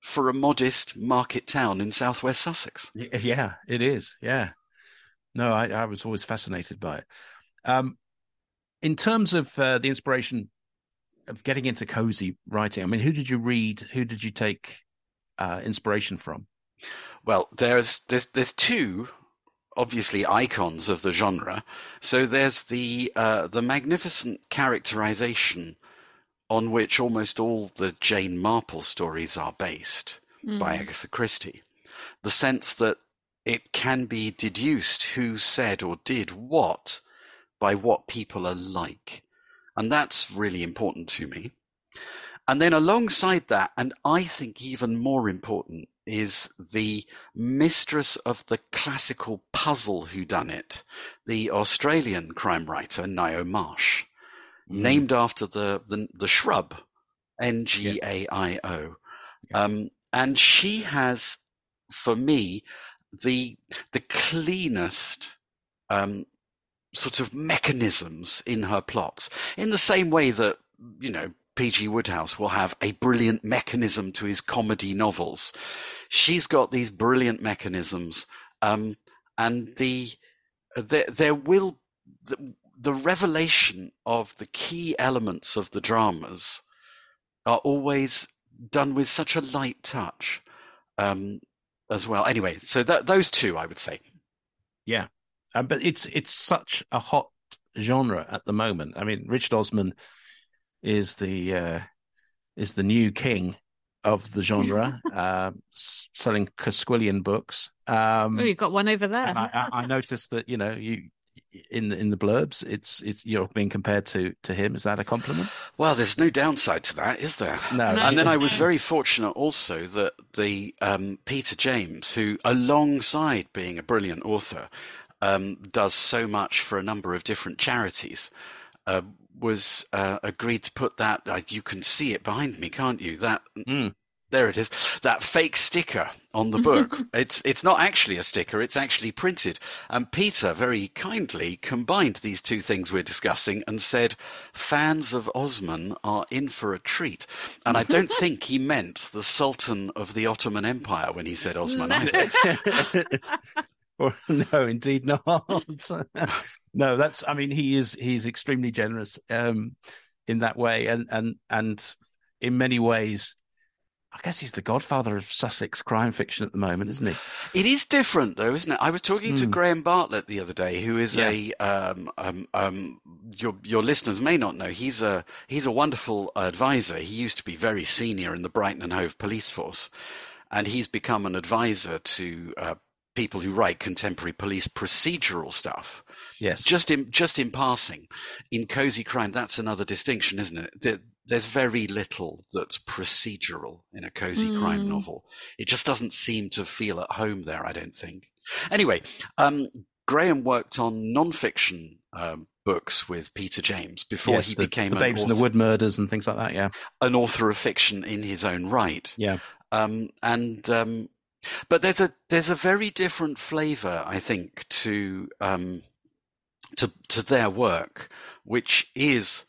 E: for a modest market town in southwest Sussex.
C: Yeah, it is. Yeah. No, I, I was always fascinated by it. Um, in terms of uh, the inspiration of getting into cozy writing, I mean, who did you read? Who did you take uh, inspiration from?
E: Well, there's there's there's two obviously icons of the genre. So there's the uh, the magnificent characterization on which almost all the Jane Marple stories are based by hmm. Agatha Christie. The sense that it can be deduced who said or did what by what people are like. And that's really important to me. And then alongside that, and I think even more important, is the mistress of the classical puzzle whodunit, the Australian crime writer Ngaio Marsh, named after the, the, the shrub, N G A I O. Um, and she has, for me, the the cleanest um, sort of mechanisms in her plots, in the same way that you know P.G. Wodehouse will have a brilliant mechanism to his comedy novels. She's got these brilliant mechanisms, um, and the there there will the, the revelation of the key elements of the dramas are always done with such a light touch um, as well. Anyway, so that, those two, I would say.
C: Yeah, uh, but it's it's such a hot genre at the moment. I mean, Richard Osman is the uh, is the new king of the genre, <laughs> uh, s- selling Cosquillian books. Um,
B: Oh, you've got one over there.
C: and I, I, I noticed that you know you in the in the blurbs, it's it's you're being compared to to him. Is that a compliment?
E: Well, there's no downside to that, is there?
C: No.
B: No.
E: And then I was very fortunate also that the um, Peter James, who alongside being a brilliant author, um, does so much for a number of different charities, uh, was uh, agreed to put that. Uh, you can see it behind me, can't you? That
C: Mm.
E: There it is. That fake sticker on the book. <laughs> it's it's not actually a sticker. It's actually printed. And Peter very kindly combined these two things we're discussing and said, "Fans of Osman are in for a treat." And I don't <laughs> think he meant the Sultan of the Ottoman Empire when he said Osman. <laughs>
C: Or, no, indeed not. no, that's. I mean, he is. He's extremely generous um, in that way, and and and in many ways, I guess he's the godfather of Sussex crime fiction at the moment, isn't he?
E: It is different, though, isn't it? I was talking to
C: Mm.
E: Graham Bartlett the other day, who is
C: Yeah.
E: a um, um, um, your your listeners may not know. He's a he's a wonderful advisor. He used to be very senior in the Brighton and Hove Police Force, and he's become an advisor to uh, people who write contemporary police procedural stuff.
C: Yes.
E: Just in just in passing, in cozy crime, that's another distinction, isn't it? There, there's very little that's procedural in a cozy crime
B: Mm.
E: novel. It just doesn't seem to feel at home there. I don't think. Anyway, um, Graham worked on non-fiction um, books with Peter James before
C: yes,
E: he
C: the,
E: became
C: the
E: an,
C: Babes in the Wood murders and things like that. Yeah.
E: an author of fiction in his own right.
C: Yeah.
E: Um, and um, but there's a there's a very different flavour, I think, to um, to to their work, which is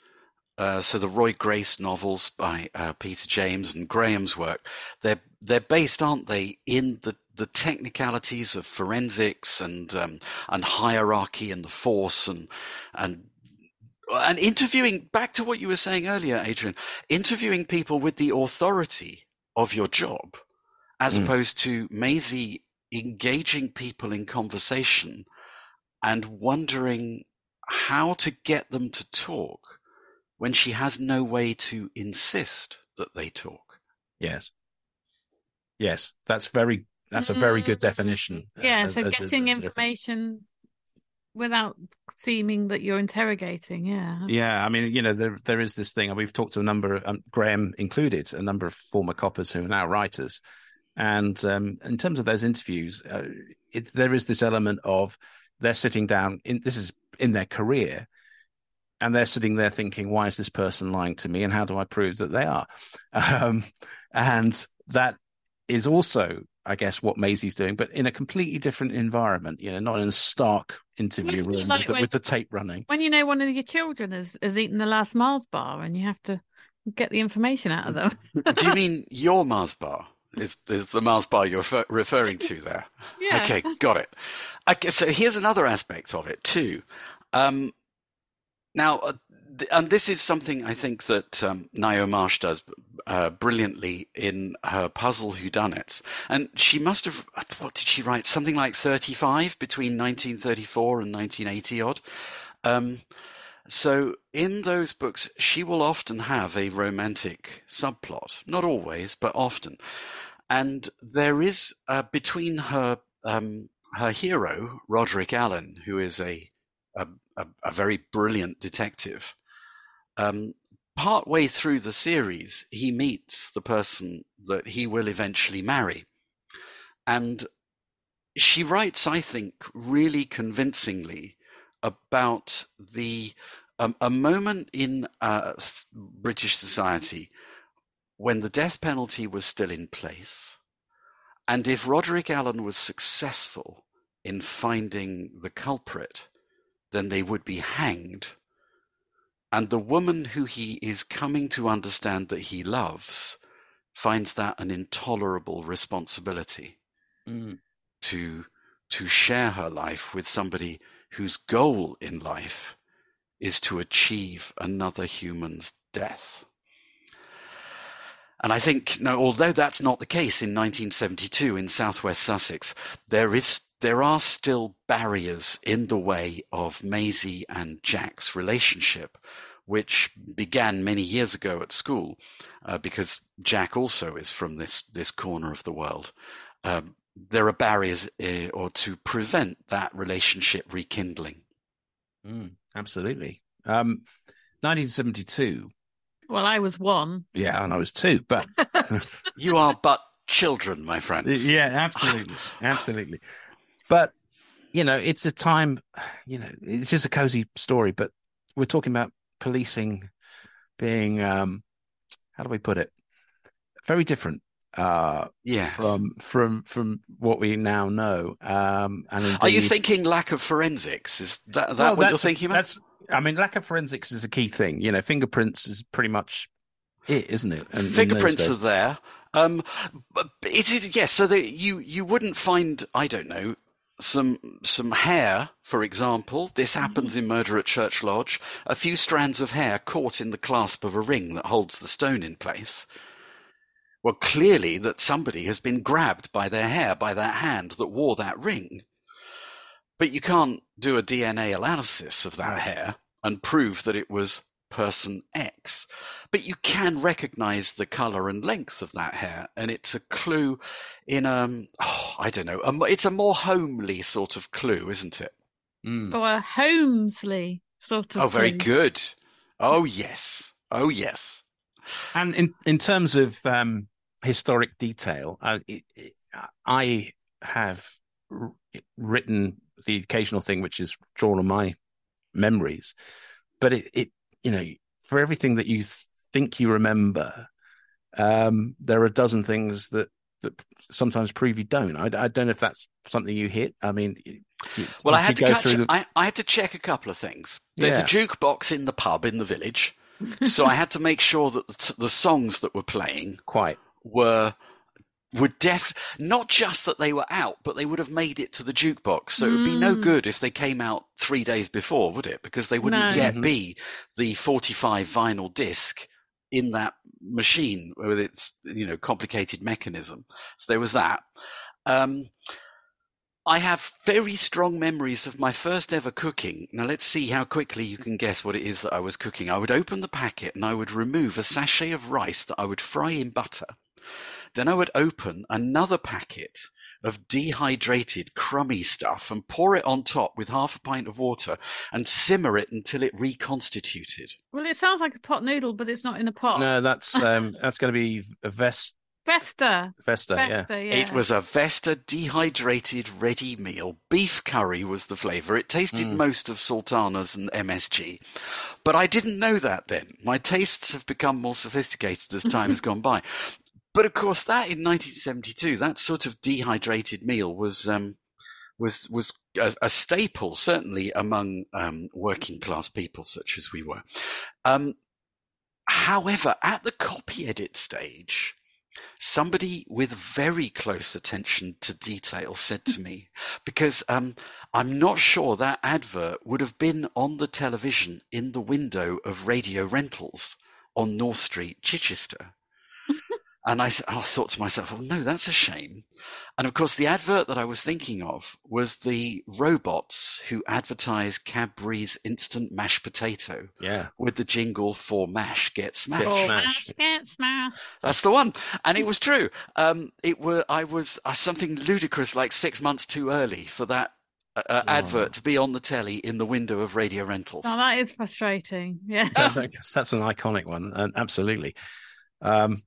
E: uh, so the Roy Grace novels by uh, Peter James and Graham's work. They're they're based, aren't they, in the the technicalities of forensics and um, and hierarchy and the force and and and interviewing back to what you were saying earlier, Adrian, interviewing people with the authority of your job, as
C: Mm.
E: opposed to Maisie engaging people in conversation and wondering how to get them to talk when she has no way to insist that they talk.
C: Yes. Yes. That's very. That's a very good
B: Mm.
C: definition.
B: Yeah,
C: as-
B: so
C: as- as-
B: getting
C: as
B: information without seeming that you're interrogating. Yeah.
C: Yeah, I mean, you know, there there is this thing. and We've talked to a number, of, um, Graham included, a number of former coppers who are now writers, and um, in terms of those interviews, uh, it, there is this element of they're sitting down. In this is in their career, and they're sitting there thinking, "Why is this person lying to me? And how do I prove that they are?" <laughs> Um, and that is also, I guess, what Maisie's doing, but in a completely different environment. You know, not in a stark interview room
B: like
C: with, the,
B: when-
C: with the tape running.
B: When you know one of your children has, has eaten the last Mars bar and you have to get the information out of them. <laughs>
E: Do you mean <laughs> your Mars bar? Is, is the Mars bar you're refer- referring to there?
B: Yeah.
E: Okay, got it. Okay, so here's another aspect of it too. Um, now, uh, th- and this is something I think that um, Ngaio Marsh does uh, brilliantly in her puzzle whodunits. And she must have, what did she write? Something like 35 between 1934 and 1980 odd. Um, so in those books, she will often have a romantic subplot. Not always, but often. And there is uh, between her um, her hero Roderick Alleyn, who is a a, a, a very brilliant detective. Um, part way through the series, he meets the person that he will eventually marry, and she writes, I think, really convincingly about the um, a moment in uh, British society when the death penalty was still in place, and if Roderick Alleyn was successful in finding the culprit, then they would be hanged. And the woman who he is coming to understand that he loves finds that an intolerable responsibility mm. to to share her life with somebody whose goal in life is to achieve another human's death. And I think, no, although that's not the case in 1972 in southwest Sussex, there is there are still barriers in the way of Maisie and Jack's relationship, which began many years ago at school, uh, because Jack also is from this this corner of the world. Um, there are barriers uh, or to prevent that relationship rekindling.
C: Mm, absolutely. Um, 1972.
B: Well, I was one.
C: Yeah, and I was two, but <laughs>
E: You are but children, my friends.
C: yeah, absolutely, absolutely. But you know, it's a time. You know, it's just a cozy story, but we're talking about policing being, um, how do we put it? Very different uh,
E: Yeah.
C: from from from what we now know. Um, and
E: Are you thinking lack of forensics? Is that, that
C: Well,
E: what you're thinking about?
C: That's, I mean, lack of forensics is a key thing. You know, fingerprints is pretty much it, isn't it? And
E: Fingerprints are there. Um, but it's yes. so that you you wouldn't find I don't know some some hair, for example. This happens in Murder at Church Lodge. A few strands of hair caught in the clasp of a ring that holds the stone in place. Well, clearly that somebody has been grabbed by their hair, by that hand that wore that ring. But you can't do a DNA analysis of that hair and prove that it was person X. But you can recognize the color and length of that hair, and it's a clue in um oh, I don't know, a, it's a more homely sort of clue, isn't it?
C: Mm.
B: Or a Holmesley sort of
E: Oh, very
B: thing.
E: good. Oh yes. Oh yes.
C: And in in terms of um, historic detail, I, it, it- I have written the occasional thing which is drawn on my memories, but it, it you know for everything that you th- think you remember, um, there are a dozen things that that sometimes prove you don't. I, I don't know if that's something you hit. I mean, you-
E: Well, I had to
C: go
E: catch.
C: through the-
E: I, I had to check a couple of things. There's
C: Yeah.
E: a jukebox in the pub in the village, <laughs> so I had to make sure that the, t- the songs that were playing
C: quite.
E: were were def not just that they were out, but they would have made it to the jukebox. So it would be no
B: Mm.
E: good if they came out three days before, would it? Because they wouldn't
B: No.
E: yet
C: Mhm.
E: be the 45 vinyl disc in that machine with its you know complicated mechanism. So there was that. Um, I have very strong memories of my first ever cooking. Now let's see how quickly you can guess what it is that I was cooking. I would open the packet and I would remove a sachet of rice that I would fry in butter. Then I would open another packet of dehydrated crummy stuff and pour it on top with half a pint of water and simmer it until it reconstituted.
B: Well, it sounds like a pot noodle, but it's not in a pot.
C: No, that's <laughs> um, that's going to be a vest
B: Vesta.
C: Vesta. Yeah.
B: Vesta, yeah.
E: It was a Vesta dehydrated ready meal. Beef curry was the flavour. It tasted
C: Mm.
E: most of Sultanas and MSG. But I didn't know that then. My tastes have become more sophisticated as time has gone by. But of course, that in 1972, that sort of dehydrated meal was um, was was a, a staple, certainly among um, working class people such as we were. Um, however, at the copy edit stage, somebody with very close attention to detail said to me, because um, I'm not sure that advert would have been on the television in the window of radio rentals on North Street, Chichester. And I thought to myself, oh no, that's a shame. And of course, the advert that I was thinking of was the robots who advertise Cadbury's instant mashed potato
C: Yeah.
E: with the jingle for mash get smashed.
C: Get
B: Oh,
C: smashed.
B: Get smashed.
E: That's the one, and it was true. Um, it were I was uh, something ludicrous like six months too early for that uh, uh,
C: Oh.
E: advert to be on the telly in the window of radio rentals.
B: Oh, that is frustrating. Yeah. <laughs>
C: I think that's an iconic one, and absolutely. Um,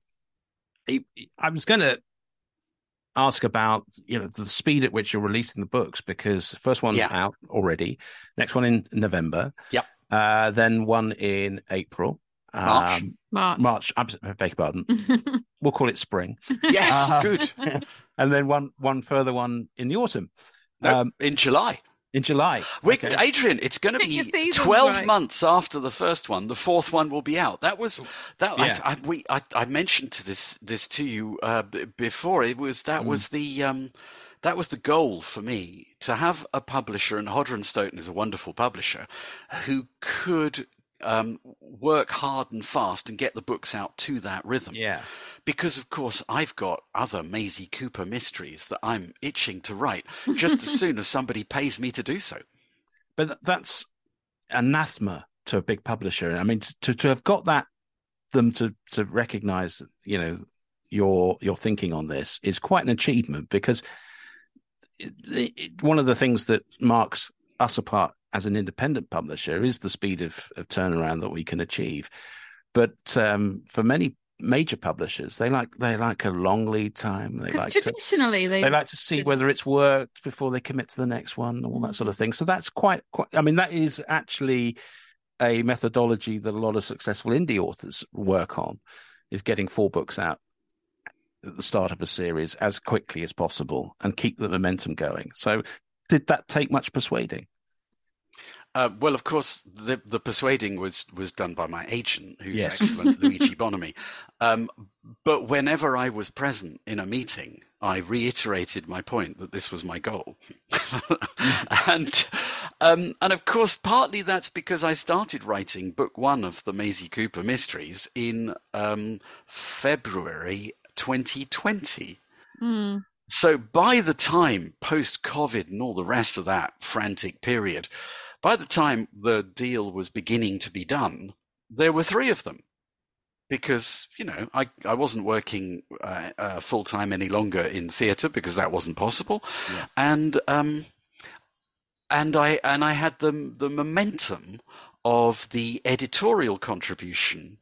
C: it- I was going to ask about you know the speed at which you're releasing the books because first one
E: Yeah.
C: out already, next one in November,
E: Yep.
C: uh, then one in April,
E: March.
C: um,
B: March.
C: March. I beg your pardon. <laughs> We'll call it spring,
E: yes,
C: Uh,
E: good. <laughs>
C: and then one one further one in the autumn,
E: No,
C: um,
E: in July.
C: In July.
E: We,
C: Okay.
E: Adrian, it's going to be twelve
B: right.
E: months after the first one. The fourth one will be out. That was that.
C: Yeah.
E: I, I, we I, I mentioned to this this to you uh, b- before. It was that
C: Mm.
E: was the um, that was the goal for me to have a publisher, and Hodder and Stoughton is a wonderful publisher who could. Um, work hard and fast and get the books out to that rhythm
C: Yeah.
E: because of course I've got other Maisie Cooper mysteries that I'm itching to write just as soon as somebody pays me to do so.
C: but that's anathema to a big publisher. I mean, to to have got that them to to recognize, you know, your your thinking on this is quite an achievement because it, it, one of the things that marks us apart as an independent publisher is the speed of, of turnaround that we can achieve. But um, for many major publishers, they like they like a long lead time. They like to
B: traditionally they,
C: they like to see whether it's worked before they commit to the next one, all that sort of thing. So that's quite, quite. I mean, that is actually a methodology that a lot of successful indie authors work on, is getting four books out at the start of a series as quickly as possible and keep the momentum going. So, did that take much persuading?
E: Uh, well, of course, the the persuading was was done by my agent, who's
C: Yes.
E: excellent, <laughs> Luigi Bonomi. Um, but whenever I was present in a meeting, I reiterated my point that this was my goal, <laughs> and um, and of course, partly that's because I started writing book one of the Maisie Cooper mysteries in um, February 2020.
B: Hmm.
E: So by the time post COVID and all the rest of that frantic period, by the time the deal was beginning to be done, there were three of them. Because, you know, I, I wasn't working uh, uh, full time any longer in theatre because that wasn't possible.
D: Yeah.
E: And, um, and I, and I had the, the momentum of the editorial contribution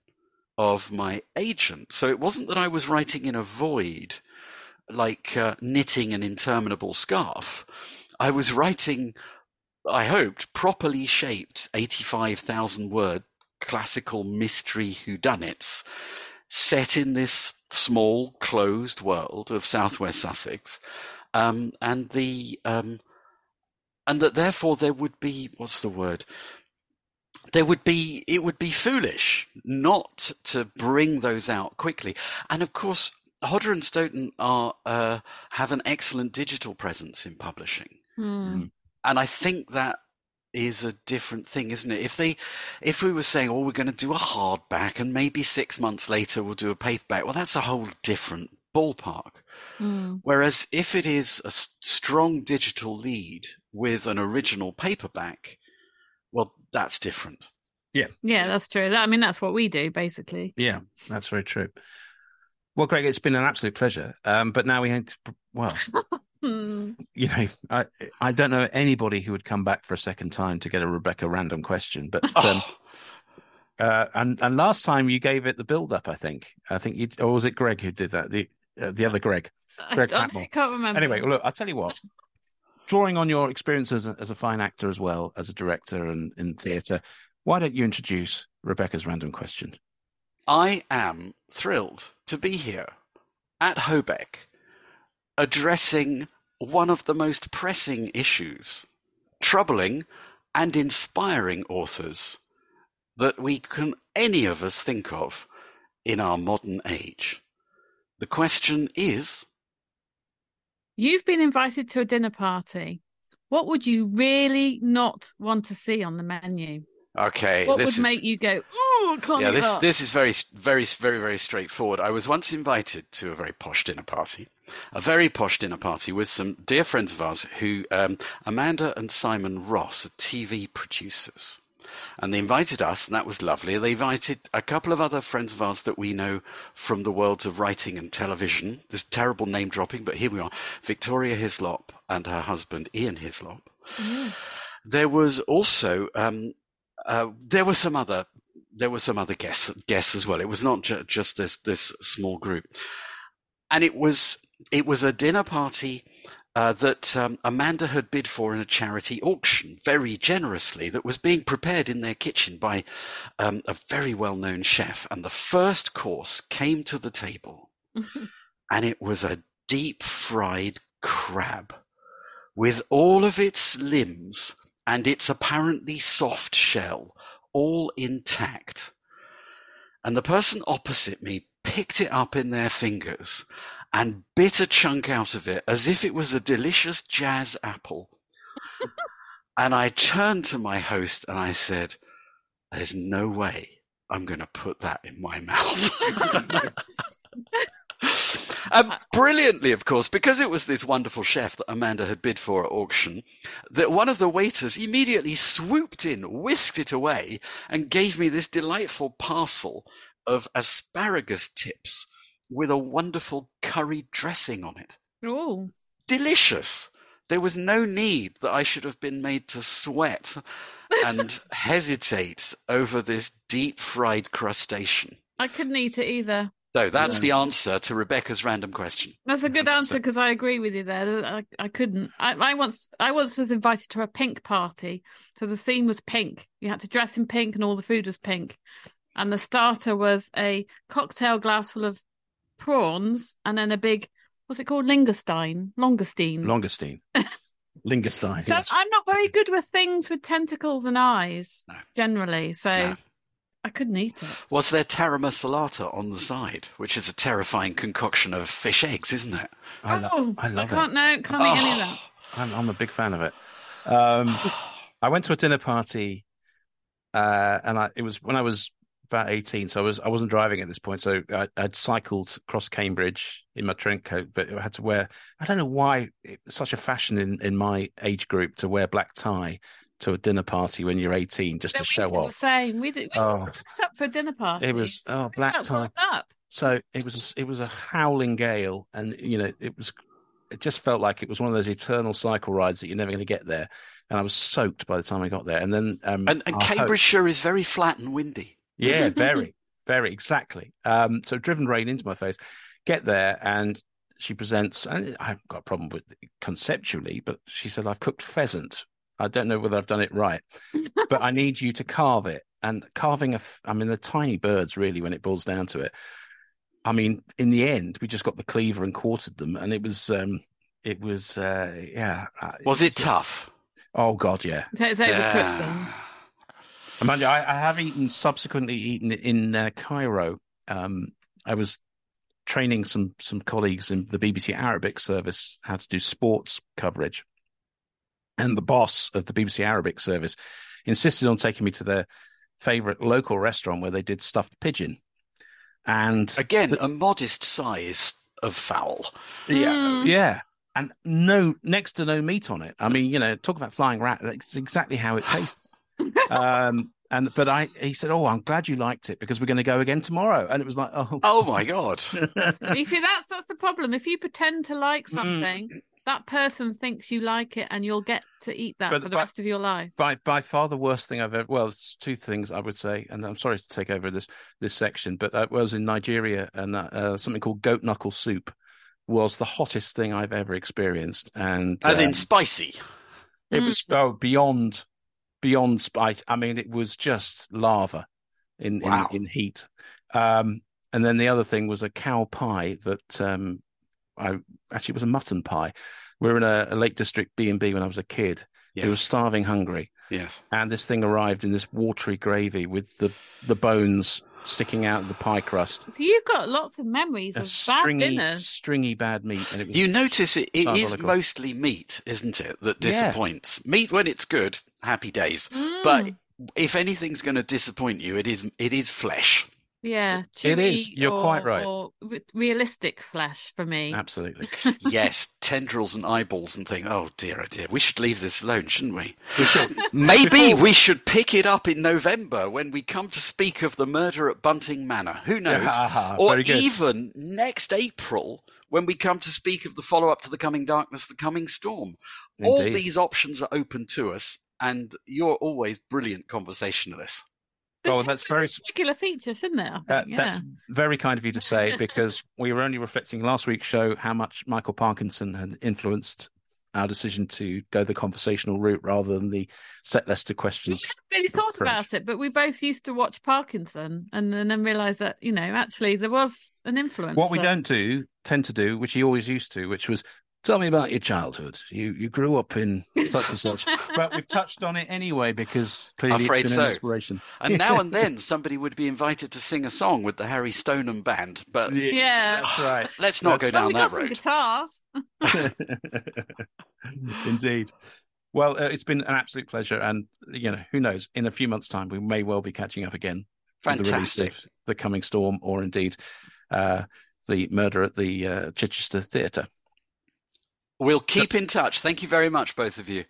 E: of my agent. So it wasn't that I was writing in a void like uh, knitting an interminable scarf. I was writing, I hoped, properly shaped 85,000 word classical mystery whodunits set in this small, closed world of southwest Sussex. Um, and the um, and that therefore there would be what's the word there would be it would be foolish not to bring those out quickly and of course Hodder and Stoughton are uh, have an excellent digital presence in publishing,
B: Hmm.
E: and I think that is a different thing, isn't it? If they, if we were saying, "Oh, we're going to do a hardback, and maybe six months later we'll do a paperback," well, that's a whole different ballpark.
B: Hmm.
E: Whereas if it is a strong digital lead with an original paperback, well, that's different.
B: Yeah. Yeah, that's true. I mean, that's what we do basically.
D: Yeah, that's very true. Well, Greg, it's been an absolute pleasure. Um, but now we had to, well, <laughs>
B: Hmm.
D: you know, I I don't know anybody who would come back for a second time to get a Rebecca random question. But <laughs> um, uh, and and last time you gave it the build up, I think. I think you or was it Greg who did that? The uh, the other Greg.
B: I
D: Greg
B: honestly
D: Patmore.
B: can't remember.
D: Anyway, well, look, I'll tell you what. Drawing on your experience as a, as a fine actor as well as a director and in theatre, why don't you introduce Rebecca's random question?
E: I am thrilled to be here at Hobeck addressing one of the most pressing issues, troubling and inspiring authors that we can any of us think of in our modern age. The question is
B: You've been invited to a dinner party. What would you really not want to see on the menu?
E: Okay,
B: What
E: this
B: would
E: is
B: make you go, oh, I can't
E: yeah, this
B: that."
E: this is very very very very straightforward. I was once invited to a very posh dinner party, a very posh dinner party with some dear friends of ours who um, Amanda and Simon Ross are TV producers. And they invited us, and that was lovely. They invited a couple of other friends of ours that we know from the worlds of writing and television. This terrible name dropping, but here we are Victoria Hislop and her husband Ian Hislop. There was also um, uh, there were some other there were some other guests guests as well. It was not ju- just this this small group, and it was it was a dinner party uh, that um, Amanda had bid for in a charity auction very generously. That was being prepared in their kitchen by um, a very well known chef, and the first course came to the table, <laughs> and it was a deep fried crab with all of its limbs and its apparently soft shell all intact. And the person opposite me picked it up in their fingers and bit a chunk out of it as if it was a delicious jazz apple. <laughs> and I turned to my host and I said, There's no way I'm going to put that in my mouth. <laughs> <laughs> And brilliantly, of course, because it was this wonderful chef that Amanda had bid for at auction, that one of the waiters immediately swooped in, whisked it away, and gave me this delightful parcel of asparagus tips with a wonderful curry dressing on it.
B: oh,
E: Delicious. There was no need that I should have been made to sweat and <laughs> hesitate over this deep fried crustacean.
B: I couldn't eat it either.
E: So that's
D: Yeah.
E: the answer to Rebecca's random question.
B: That's a good answer because I agree with you there. I, I couldn't. I, I once I once was invited to a pink party, so the theme was pink. You had to dress in pink, and all the food was pink. And the starter was a cocktail glass full of prawns, and then a big what's it called, Lingerstein, Longerstein.
D: Longestein. <laughs> Lingerstein.
B: so
D: yes.
B: I'm not very good with things with tentacles and eyes
E: No.
B: generally, so
E: No.
B: I couldn't eat it.
E: Was there tarama salata on the side, which is a terrifying concoction of fish eggs, isn't it?
D: I, lo-
B: oh,
D: I love
B: can't
D: it.
B: no, can't eat any of that. <sighs>
D: I'm, I'm a big fan of it. Um, <sighs> I went to a dinner party, uh, and I, it was when I was
C: about eighteen, so I was I wasn't driving at this point. So I, I'd cycled across Cambridge in my trench coat, but I had to wear. I don't know why it's such a fashion in in my age group to wear black tie to a dinner party when you're 18 just to show
B: did
C: off.
B: The same. We did. We
C: Oh.
B: up for a dinner party.
C: It was oh black tie.
B: Up.
C: So it was it was a howling gale, and you know it was it just felt like it was one of those eternal cycle rides that you're never going to get there. And I was soaked by the time I got there. And then um,
E: And, and
C: our host-
E: Cambridgeshire is very flat and windy.
C: yeah, <laughs> very, very exactly. Um, so driven rain into my face. Get there, and she presents. And I haven't got a problem with conceptually, but she said, "I've cooked pheasant. I don't know whether I've done it right, but I need you to carve it." And carving a, f- I mean, the tiny birds really, when it boils down to it. I mean, in the end, we just got the cleaver and quartered them, and it was, um, it was, uh, yeah. uh,
E: Was it tough?
C: Oh God, yeah.
B: It's overcooked.
E: Yeah.
C: And mind I, I have eaten subsequently eaten it in uh, Cairo. Um, I was training some some colleagues in the BBC Arabic service how to do sports coverage, and the boss of the BBC Arabic service insisted on taking me to their favourite local restaurant where they did stuffed pigeon. And
E: Again, a modest size of fowl.
C: yeah,
B: Mm.
C: yeah, and no next to no meat on it. I mean, you know, talk about flying rat. That's exactly how it tastes. <laughs> um, and but I, he said, "Oh, I'm glad you liked it because we're going to go again tomorrow." And it was like, "Oh,
E: Oh my god! <laughs>
B: You see, that's that's the problem. If you pretend to like
C: Mm.
B: Something, that person thinks you like it, and you'll get to eat that
C: But-
B: for the
C: but-
B: rest of your life.
C: by by far the worst thing I've ever. Well, it's two things I would say, and I'm sorry to take over this this section, but I was in Nigeria, and uh, uh, something called goat knuckle soup was the hottest thing I've ever experienced, and
E: As in
C: um,
E: spicy.
C: it was oh, beyond beyond spite. I mean, it was just lava in
E: Wow.
C: in, in heat. Um, and then the other thing was a cow pie that um, I actually it was a mutton pie. We were in a, a Lake District B and B when I was a kid.
E: Yes.
C: It was starving hungry,
E: yes.
C: and this thing arrived in this watery gravy with the the bones sticking out of the pie crust.
B: So you've got lots of memories
C: A
B: of bad
C: stringy,
B: dinners.
C: stringy bad meat, and it was
E: You notice it, it is mostly meat, isn't it, that
C: Yeah.
E: disappoints. Meat when it's good, happy days.
B: Mm.
E: But if anything's going to disappoint you, it is it is flesh.
B: Yeah,
C: It is. You're
B: or-
C: quite right.
B: Or realistic flesh for me.
C: absolutely. <laughs>
E: yes, tendrils and eyeballs and things. Oh dear, oh dear. We should leave this alone, shouldn't we?
C: We should.
E: Maybe we should pick it up in November when we come to speak of the murder at Bunting Manor. Who knows?
C: Ah,
E: or
C: very good.
E: even next April when we come to speak of the follow up to The Coming Darkness, The Coming Storm.
C: Indeed.
E: All these options are open to us, and you're always brilliant conversationalists.
C: Oh,
B: should
C: that's very
B: regular feature, shouldn't it? Think?
C: That,
B: yeah.
C: That's very kind of you to say <laughs> because we were only reflecting last week's show how much Michael Parkinson had influenced our decision to go the conversational route rather than the set list of
B: we
C: questions.
B: hadn't really thought
C: approach.
B: about it, but we both used to watch Parkinson and, then then realised that, you know, actually there was an influence.
C: What we
B: So-
C: don't do, tend to do, which he always used to, which was tell me about your childhood. You you grew up in such and such. <laughs> but we've touched on it anyway because clearly
E: Afraid
C: it's been
E: so.
C: an inspiration.
E: And now and <laughs> then somebody would be invited to sing a song with the Harry Stoneham band, but
B: Yeah.
C: That's right.
E: let's not
C: That's
E: go
B: Well,
E: down
B: we
E: that
B: got some
E: road.
B: guitars. <laughs>
C: Indeed. Well, uh, it's been an absolute pleasure, and you know, who knows? In a few months' time, we may well be catching up again for the
E: Fantastic.
C: of the coming storm, or indeed uh, the murder at the uh, Chichester Theatre.
E: We'll keep in touch. Thank you very much, both of you.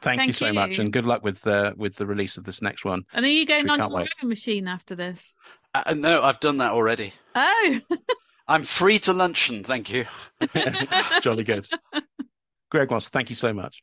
C: Thank, you
B: Thank
C: so much, and good luck with uh, with the release of this next one.
B: And are you going on
C: can't
B: your
C: wait.
B: own machine after this?
E: Uh, no, I've done that already.
B: Oh, <laughs>
E: I'm free to luncheon, thank you. <laughs> <laughs>
C: Jolly good. Greg Mosse, thank you so much.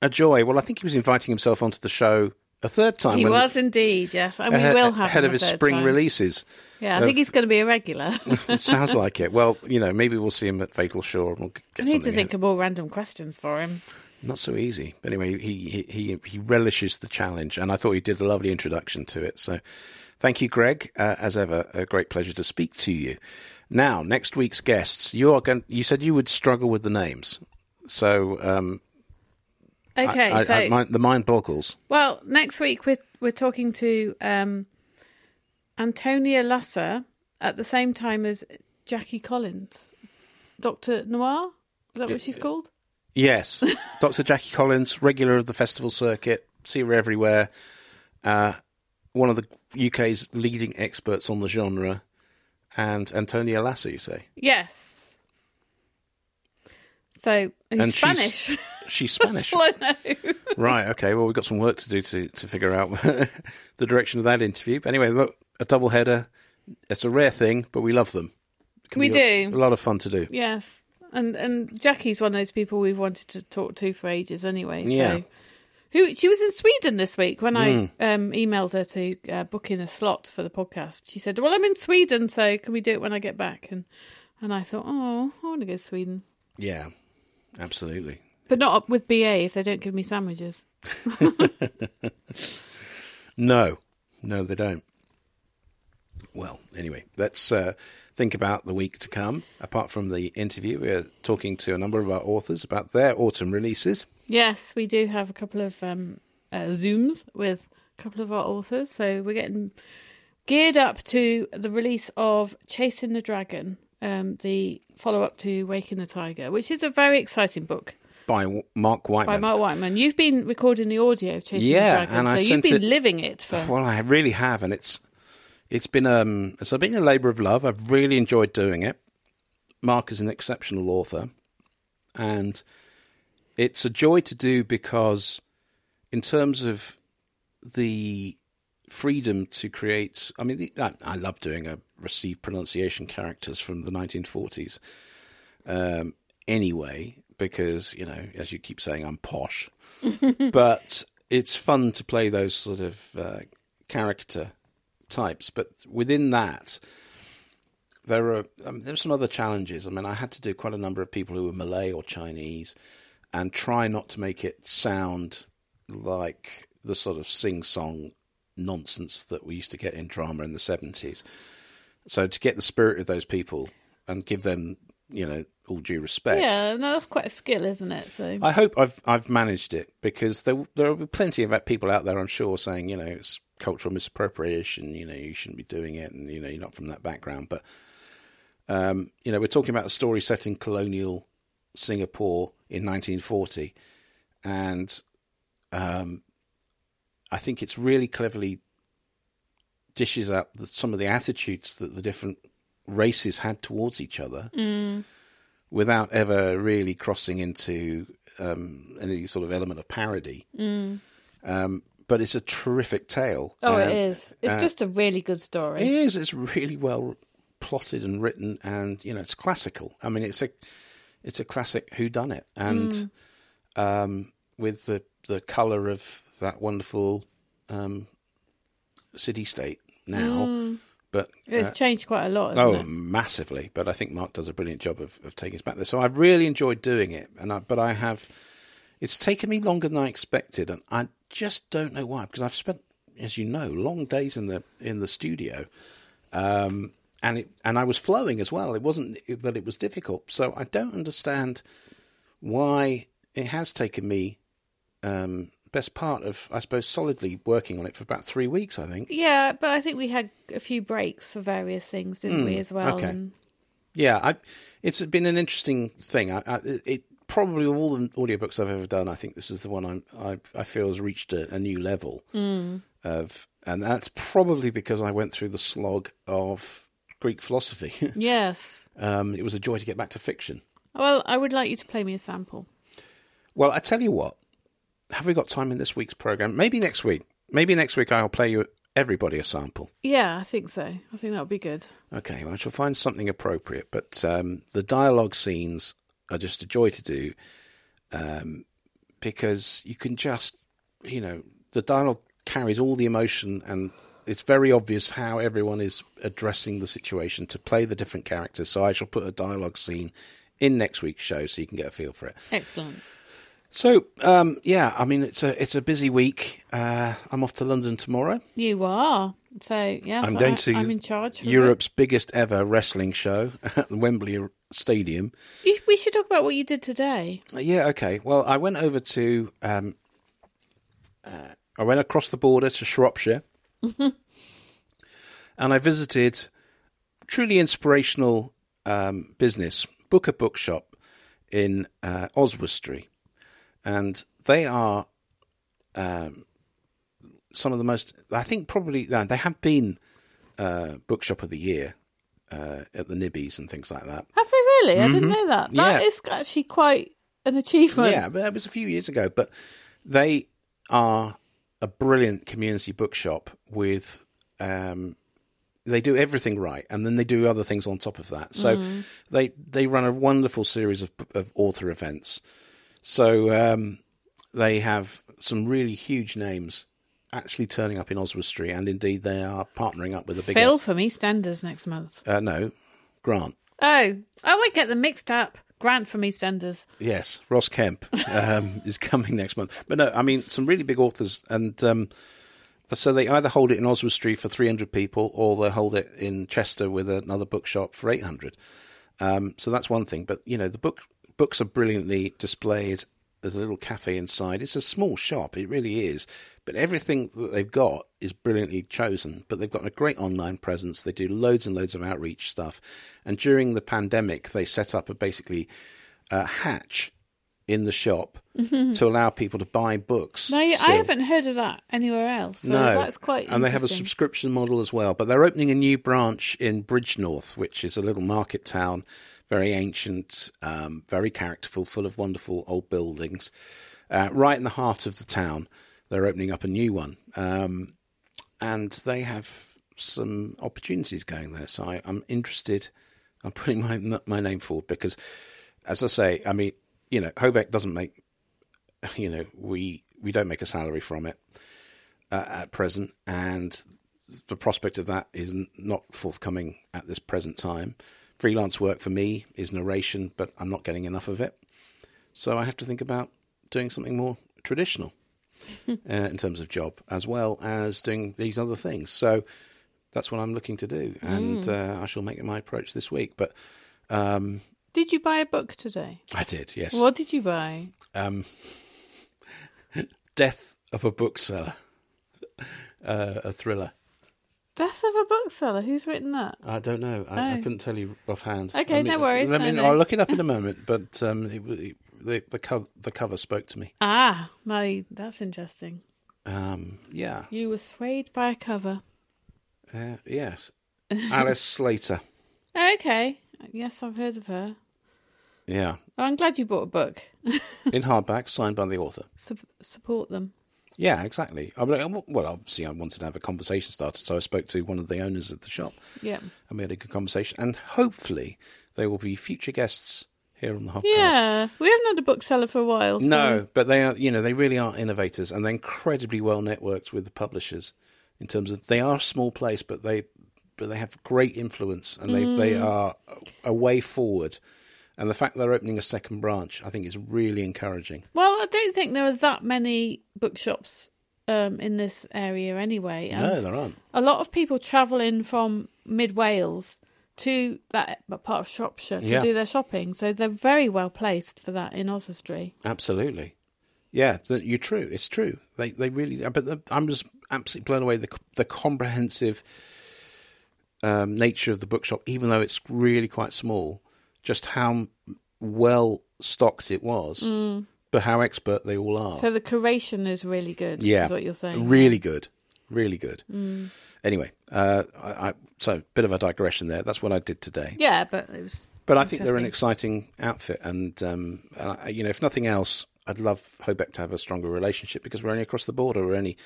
F: A joy. Well, I think he was inviting himself onto the show a third time.
B: he was indeed, yes. And we
F: ahead,
B: will have
F: ahead of his spring
B: time.
F: releases.
B: Yeah, I think he's going to be a regular. <laughs>
F: sounds like it. Well, you know, maybe we'll see him at Fatal Shore and we'll
B: I need to think of more random questions for him.
F: Not so easy. But anyway, he, he he he relishes the challenge, and I thought he did a lovely introduction to it. So, thank you, Greg. Uh, as ever, a great pleasure to speak to you. Now, next week's guests, you are going. You said you would struggle with the names, so um,
B: Okay,
F: I,
B: so
F: I, my, the mind boggles.
B: well, next week we're we're talking to um, Antonia Lasser at the same time as Jacky Collins, Doctor Noir. Is that what she's called?
F: Yes, <laughs> Dr. Jacky Collins, regular of the festival circuit, see her everywhere. Uh,
C: one of the UK's leading experts on the genre, and Antonia Lasso. You say
B: Yes. So in
C: And she's
B: Spanish. <laughs>
C: she's Spanish, <laughs>
B: That's all I know.
C: right? Okay. Well, we've got some work to do to to figure out <laughs> the direction of that interview. But anyway, look, a double header. It's a rare thing, but we love them.
B: We do.
C: a lot of fun to do.
B: Yes. And and Jacky's one of those people we've wanted to talk to for ages anyway. So.
C: Yeah. Hmm.
B: Who she was in Sweden this week when I um, emailed her to uh, book in a slot for the podcast. She said, "Well, I'm in Sweden, so can we do it when I get back?" And and I thought, "Oh, I want to go to Sweden,
C: Yeah, absolutely.
B: But not with BA if they don't give me sandwiches." <laughs>
C: No, no, they don't. Well, anyway, let's uh, think about the week to come. Apart from the interview, we're talking to a number of our authors about their autumn releases.
B: Yes, we do have a couple of um, uh, zooms with a couple of our authors, so we're getting geared up to the release of Chasing the Dragon, um, the follow-up to Waking the Tiger, which is a very exciting book
C: by Mark Wightman.
B: by Mark Wightman. You've been recording the audio of Chasing
C: Yeah,
B: the Dragon,
C: and I
B: so you've been
C: it-
B: living it for.
C: Well, I really have, and it's it's been um it's been a labour of love. I've really enjoyed doing it. Mark is an exceptional author, and it's a joy to do because, in terms of the freedom to create, I mean, I, I love doing a received pronunciation characters from the 1940s. Um, anyway, because you know, as you keep saying, I'm posh, <laughs> but it's fun to play those sort of uh, character types. But within that, there are um, there's some other challenges. I mean, I had to do quite a number of people who were Malay or Chinese, and try not to make it sound like the sort of sing-song nonsense that we used to get in drama in the seventies. So to get the spirit of those people and give them, you know, all due respect.
B: Yeah, no, that's quite a skill, isn't it? So
C: I hope I've I've managed it because there there are plenty of people out there, I'm sure, saying you know it's cultural misappropriation. You know you shouldn't be doing it, and you know you're not from that background. But um, you know we're talking about a story set in colonial Singapore in 1940, and um, I think it's really cleverly dishes up the, some of the attitudes that the different races had towards each other without ever really crossing into um, any sort of element of parody. Um, but it's a terrific tale.
B: oh, it
C: Um,
B: is. It's
C: uh,
B: just a really good story.
C: It is. It's really well plotted and written, and you know, it's classical. I mean, it's a it's a classic Who Done It, and um, with the the color of that wonderful um, city state now. But
B: It's
C: uh,
B: changed quite a lot, hasn't
C: Oh,
B: it?
C: massively! But I think Mark does a brilliant job of, of taking us back there. So I've really enjoyed doing it, and I, but I have. It's taken me longer than I expected, and I just don't know why. Because I've spent, as you know, long days in the in the studio, um, and it and I was flowing as well. It wasn't that it was difficult. So I don't understand why it has taken me um, best part of, I suppose, solidly working on it for about three weeks. I think.
B: Yeah, but I think we had a few breaks for various things, didn't we, as well?
C: Hmm, okay.
B: And
C: Yeah, I, it's been an interesting thing. I, I, it probably of all the audiobooks I've ever done, I think this is the one I'm, I I feel has reached a, a new level of, and that's probably because I went through the slog of Greek philosophy. <laughs>
B: yes.
C: um, it was a joy to get back to fiction.
B: Well, I would like you to play me a sample.
C: Well, I tell you what, have we got time in this week's program? Maybe next week. Maybe next week I'll play you everybody a sample.
B: Yeah, I think so. I think that would be good.
C: Okay, well, I shall find something appropriate. But um, the dialogue scenes are just a joy to do um, because you can just, you know, the dialogue carries all the emotion and it's very obvious how everyone is addressing the situation to play the different characters. So I shall put a dialogue scene in next week's show so you can get a feel for it.
B: Excellent.
C: So um, yeah, I mean it's a it's a busy week. Uh, I'm off to London tomorrow.
B: You are. So, yeah,
C: I'm going
B: I,
C: to
B: I'm in charge. for a bit.
C: Europe's biggest ever wrestling show <laughs> at the Wembley Stadium.
B: You, we should talk about what you did today.
C: Uh, Yeah, okay. Well, I went over to, um, uh, I went across the border to Shropshire, and I visited truly inspirational um, business, Booka Bookshop in uh, Oswestry, and they are um, some of the most. I think probably they have been uh, bookshop of the year uh, at the Nibbies and things like that.
B: Have they really? I didn't know that. That
C: Yeah.
B: is actually quite an achievement.
C: Yeah, but it was a few years ago. But they are a brilliant community bookshop with. Um, they do everything right, and then they do other things on top of that. So they they run a wonderful series of of author events. So um, they have some really huge names actually turning up in Oswestry, and indeed they are partnering up with a big.
B: Phil from EastEnders next month.
C: Uh, no, Grant.
B: Oh, I get them mixed up. Grant from EastEnders.
C: Yes, Ross Kemp <laughs> um, is coming next month. But no, I mean some really big authors, and um, so they either hold it in Oswestry for three hundred people, or they hold it in Chester with another bookshop for eight hundred. Um, so that's one thing. But you know, the book books are brilliantly displayed. There's a little cafe inside. It's a small shop, it really is. But everything that they've got is brilliantly chosen. But they've got a great online presence. They do loads and loads of outreach stuff. And during the pandemic, they set up a basically a hatch in the shop mm-hmm. to allow people to buy books.
B: No, I haven't heard of that anywhere else. So
C: No,
B: that's quite
C: and they have a subscription model as well. But they're opening a new branch in Bridgnorth, which is a little market town, very ancient, um, very characterful, full of wonderful old buildings. Uh, right in the heart of the town, they're opening up a new one, um, and they have some opportunities going there. So I, I'm interested. I'm putting my my name forward because, as I say, I mean, you know, Hobeck doesn't make, you know, we we don't make a salary from it uh, at present, and the prospect of that is not forthcoming at this present time. Freelance work for me is narration, but I'm not getting enough of it, so I have to think about doing something more traditional <laughs> uh, in terms of job, as well as doing these other things. So that's what I'm looking to do, and uh, I shall make it my approach this week. But um,
B: Did you buy a book today?
C: I did, yes.
B: What did you buy?
C: um, <laughs> Death of a Bookseller, <laughs> uh, a thriller.
B: Death of a bookseller. Who's written that?
C: I don't know. I, I
B: Oh.
C: couldn't tell you offhand.
B: Okay,
C: I mean,
B: no worries,
C: Let me,
B: no, no.
C: I'll look it up in a moment. But um, it, it, the the, co- the cover spoke to me.
B: Ah, my, that's interesting.
C: Um, yeah.
B: You were swayed by a cover.
C: Uh, yes. <laughs> Alice Slater.
B: Oh, okay. Yes, I've heard of her.
C: Yeah.
B: Oh, I'm glad you bought a book.
C: In hardback, signed by the author.
B: Sup support them.
C: Yeah, exactly. I mean, well, obviously, I wanted to have a conversation started, so I spoke to one of the owners of the shop,
B: Yeah.
C: and we had a good conversation. And hopefully, they will be future guests here on the Hobcast.
B: Yeah. We haven't had a bookseller for a while. So.
C: No, but they are, you know, they really are innovators, and they're incredibly well networked with the publishers. In terms of, they are a small place, but they, but they have great influence, and they they mm. are a way forward. And the fact they're opening a second branch, I think, is really encouraging.
B: Well, I don't think there are that many bookshops um, in this area anyway. And
C: no, there aren't.
B: a lot of people travel in from mid Wales to that part of Shropshire to
C: Yeah.
B: do their shopping, so they're very well placed for that in Oswestry.
C: Absolutely. Yeah, you're true. It's true. They they really. But the, I'm just absolutely blown away the the comprehensive um, nature of the bookshop, even though it's really quite small. Just how well stocked it was, but how expert they all are.
B: So the curation is really good.
C: yeah,
B: is what you're saying.
C: Really good, really good. Anyway, uh, I, I, so bit of a digression there. That's what I did today.
B: Yeah, but it was.
C: But I think they're an exciting outfit, and um, uh, you know, if nothing else, I'd love Hobeck to have a stronger relationship because we're only across the border. We're only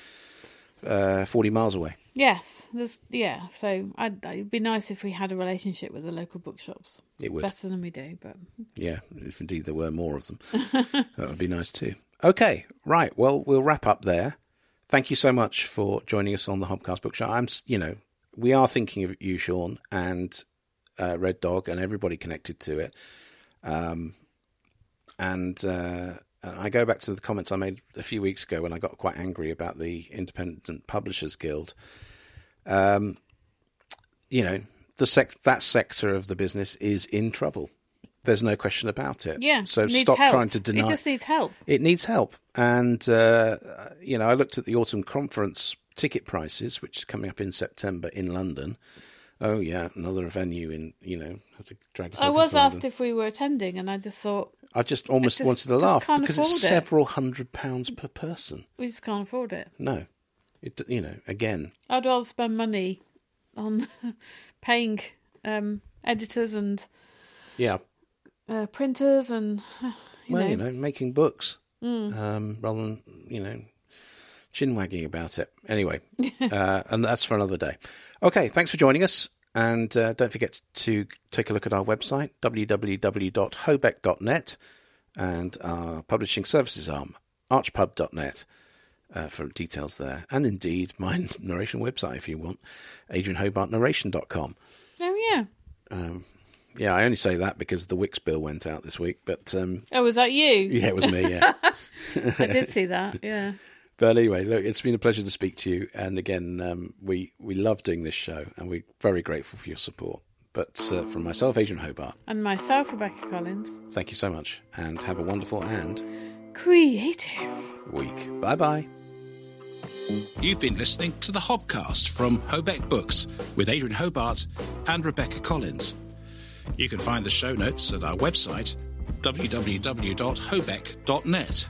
C: uh, forty miles away.
B: Yes, there's yeah. So I'd, it'd be nice if we had a relationship with the local bookshops.
C: It would,
B: Better than we do, but
C: yeah. If indeed there were more of them, <laughs> that would be nice too. Okay, right. Well, we'll wrap up there. Thank you so much for joining us on the Hobcast Book Show. I'm, you know, we are thinking of you, Sean, and uh, Red Dog, and everybody connected to it. Um, and uh, I go back to the comments I made a few weeks ago when I got quite angry about the Independent Publishers Guild. Um, you know, the sec- that sector of the business is in trouble. There's no question about it.
B: yeah.
C: So stop
B: help.
C: trying to deny.
B: It just needs help.
C: It needs help. And, uh, you know, I looked at the autumn conference ticket prices, which is coming up in September in London. Oh, yeah, another venue in, you know, have to drag
B: I was
C: into London.
B: asked if we were attending, and I just thought
C: I just almost
B: just-
C: wanted to laugh because it's
B: afford it.
C: several hundred pounds per person.
B: we just can't afford it.
C: No. It, you know, again,
B: I'd rather spend money on <laughs> paying um, editors and
C: yeah.
B: uh, printers and <sighs> you
C: well,
B: know,
C: you know, making books um, rather than you know chin wagging about it. Anyway, <laughs> uh, and that's for another day. Okay, thanks for joining us, and uh, don't forget to take a look at our website www.hobeck.net and our publishing services arm archpub.net. Uh, for details there, and indeed my <laughs> narration website if you want, adrianhobartnarration.com.
B: Oh yeah.
C: Um, yeah, I only say that because the Wix bill went out this week, but um,
B: Oh, was that you?
C: yeah, it was me. Yeah. <laughs>
B: I did see that. Yeah.
C: But anyway, look, it's been a pleasure to speak to you. And again, um, we we love doing this show, and we're very grateful for your support. But uh, from myself, Adrian Hobart,
B: And myself, Rebecca Collins.
C: thank you so much, and have a wonderful and
B: Creative.
C: week. Bye bye.
A: You've been listening to the Hobcast from Hobeck Books with Adrian Hobart and Rebecca Collins. You can find the show notes at our website, www.hobeck.net.